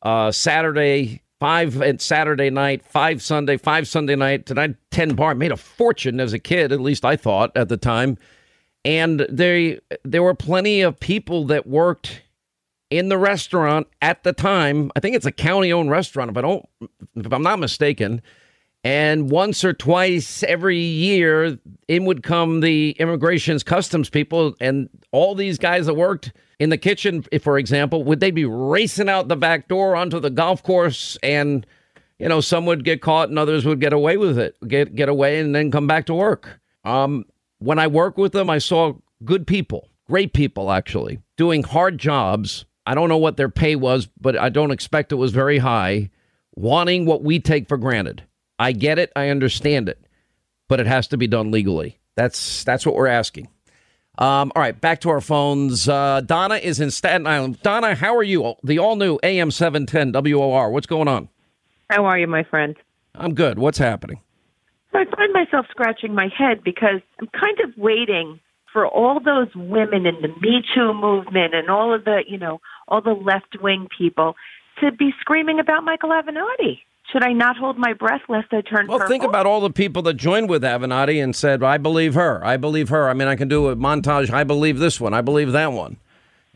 uh, Saturday, five at Saturday night, five Sunday, five Sunday night. Tonight, ten bar. Made a fortune as a kid, at least I thought at the time. And they there were plenty of people that worked in the restaurant at the time. I think it's a county-owned restaurant, if I don't, if I'm not mistaken and once or twice every year, in would come the immigration's customs people, and all these guys that worked in the kitchen, for example, would they be racing out the back door onto the golf course? And you know, some would get caught, and others would get away with it, get get away, and then come back to work. Um, when I work with them, I saw good people, great people, actually doing hard jobs. I don't know what their pay was, but I don't expect it was very high, wanting what we take for granted. I get it, I understand it, but it has to be done legally. That's that's what we're asking. Um, all right, back to our phones. Uh, Donna is in Staten Island. Donna, how are you? The all new AM 710 WOR. What's going on? How are you, my friend? I'm good. What's happening? I find myself scratching my head because I'm kind of waiting for all those women in the Me Too movement and all of the, you know, all the left wing people to be screaming about Michael Avenatti. Should I not hold my breath lest I turn Well, purple? think about all the people that joined with Avenatti and said, I believe her. I believe her. I mean, I can do a montage. I believe this one. I believe that one.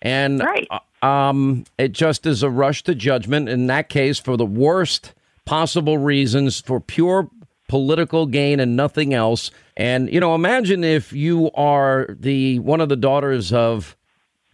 And uh, um, it just is a rush to judgment in that case for the worst possible reasons for pure political gain and nothing else. And, you know, imagine if you are the one of the daughters of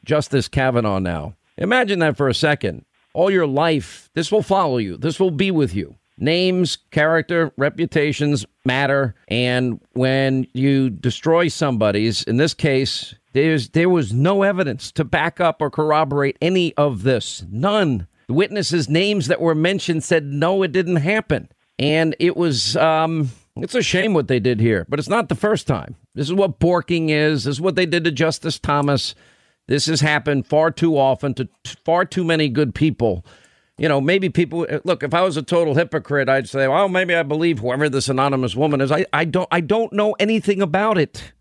Justice Kavanaugh now. Imagine that for a second. All your life, this will follow you. This will be with you. Names, character, reputations matter. And when you destroy somebody's, in this case, there's there was no evidence to back up or corroborate any of this. None. The witnesses' names that were mentioned said no, it didn't happen. And it was um it's a shame what they did here, but it's not the first time. This is what borking is. This is what they did to Justice Thomas. This has happened far too often to t- far too many good people. You know, maybe people look. If I was a total hypocrite, I'd say, "Well, maybe I believe whoever this anonymous woman is." I, I don't, I don't know anything about it.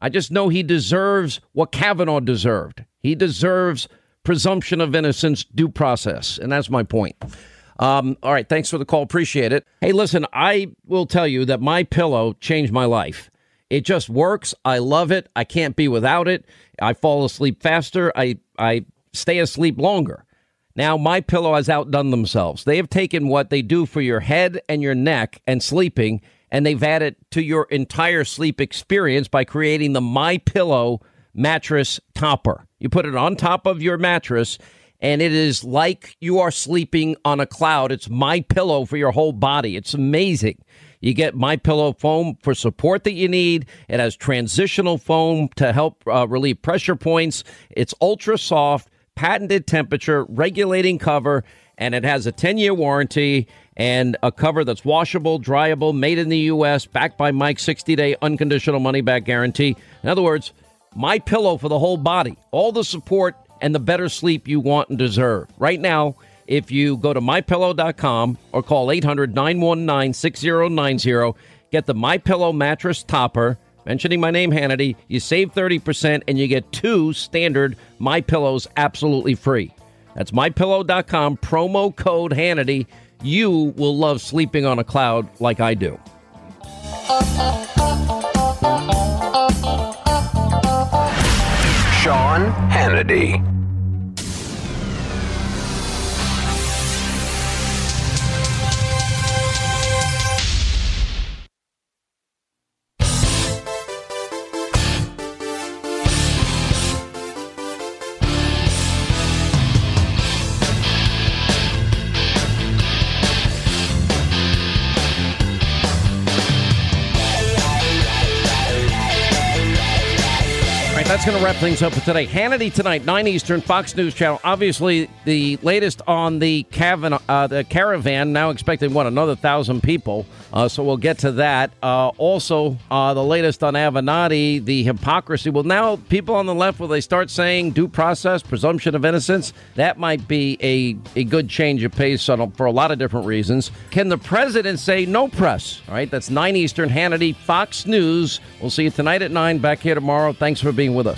I just know he deserves what Kavanaugh deserved. He deserves presumption of innocence, due process, and that's my point. Um, all right, thanks for the call. Appreciate it. Hey, listen, I will tell you that my pillow changed my life. It just works. I love it. I can't be without it. I fall asleep faster. I I stay asleep longer. Now my pillow has outdone themselves. They have taken what they do for your head and your neck and sleeping and they've added to your entire sleep experience by creating the my pillow mattress topper. You put it on top of your mattress and it is like you are sleeping on a cloud. It's my pillow for your whole body. It's amazing. You get my pillow foam for support that you need. It has transitional foam to help uh, relieve pressure points. It's ultra soft, patented temperature, regulating cover, and it has a 10-year warranty and a cover that's washable, dryable, made in the U.S., backed by Mike's 60-day unconditional money-back guarantee. In other words, my pillow for the whole body, all the support and the better sleep you want and deserve. Right now, if you go to mypillow.com or call 800-919-6090, get the MyPillow mattress topper, mentioning my name Hannity, you save 30% and you get two standard MyPillows absolutely free. That's mypillow.com promo code Hannity. You will love sleeping on a cloud like I do. Sean Hannity. Going to wrap things up for today. Hannity tonight, 9 Eastern, Fox News Channel. Obviously, the latest on the, Cavan- uh, the caravan, now expecting, what, another 1,000 people. Uh, so we'll get to that. Uh, also, uh, the latest on Avenatti, the hypocrisy. Well, now people on the left, will they start saying due process, presumption of innocence? That might be a, a good change of pace on, for a lot of different reasons. Can the president say no press? All right, that's 9 Eastern, Hannity, Fox News. We'll see you tonight at 9, back here tomorrow. Thanks for being with us.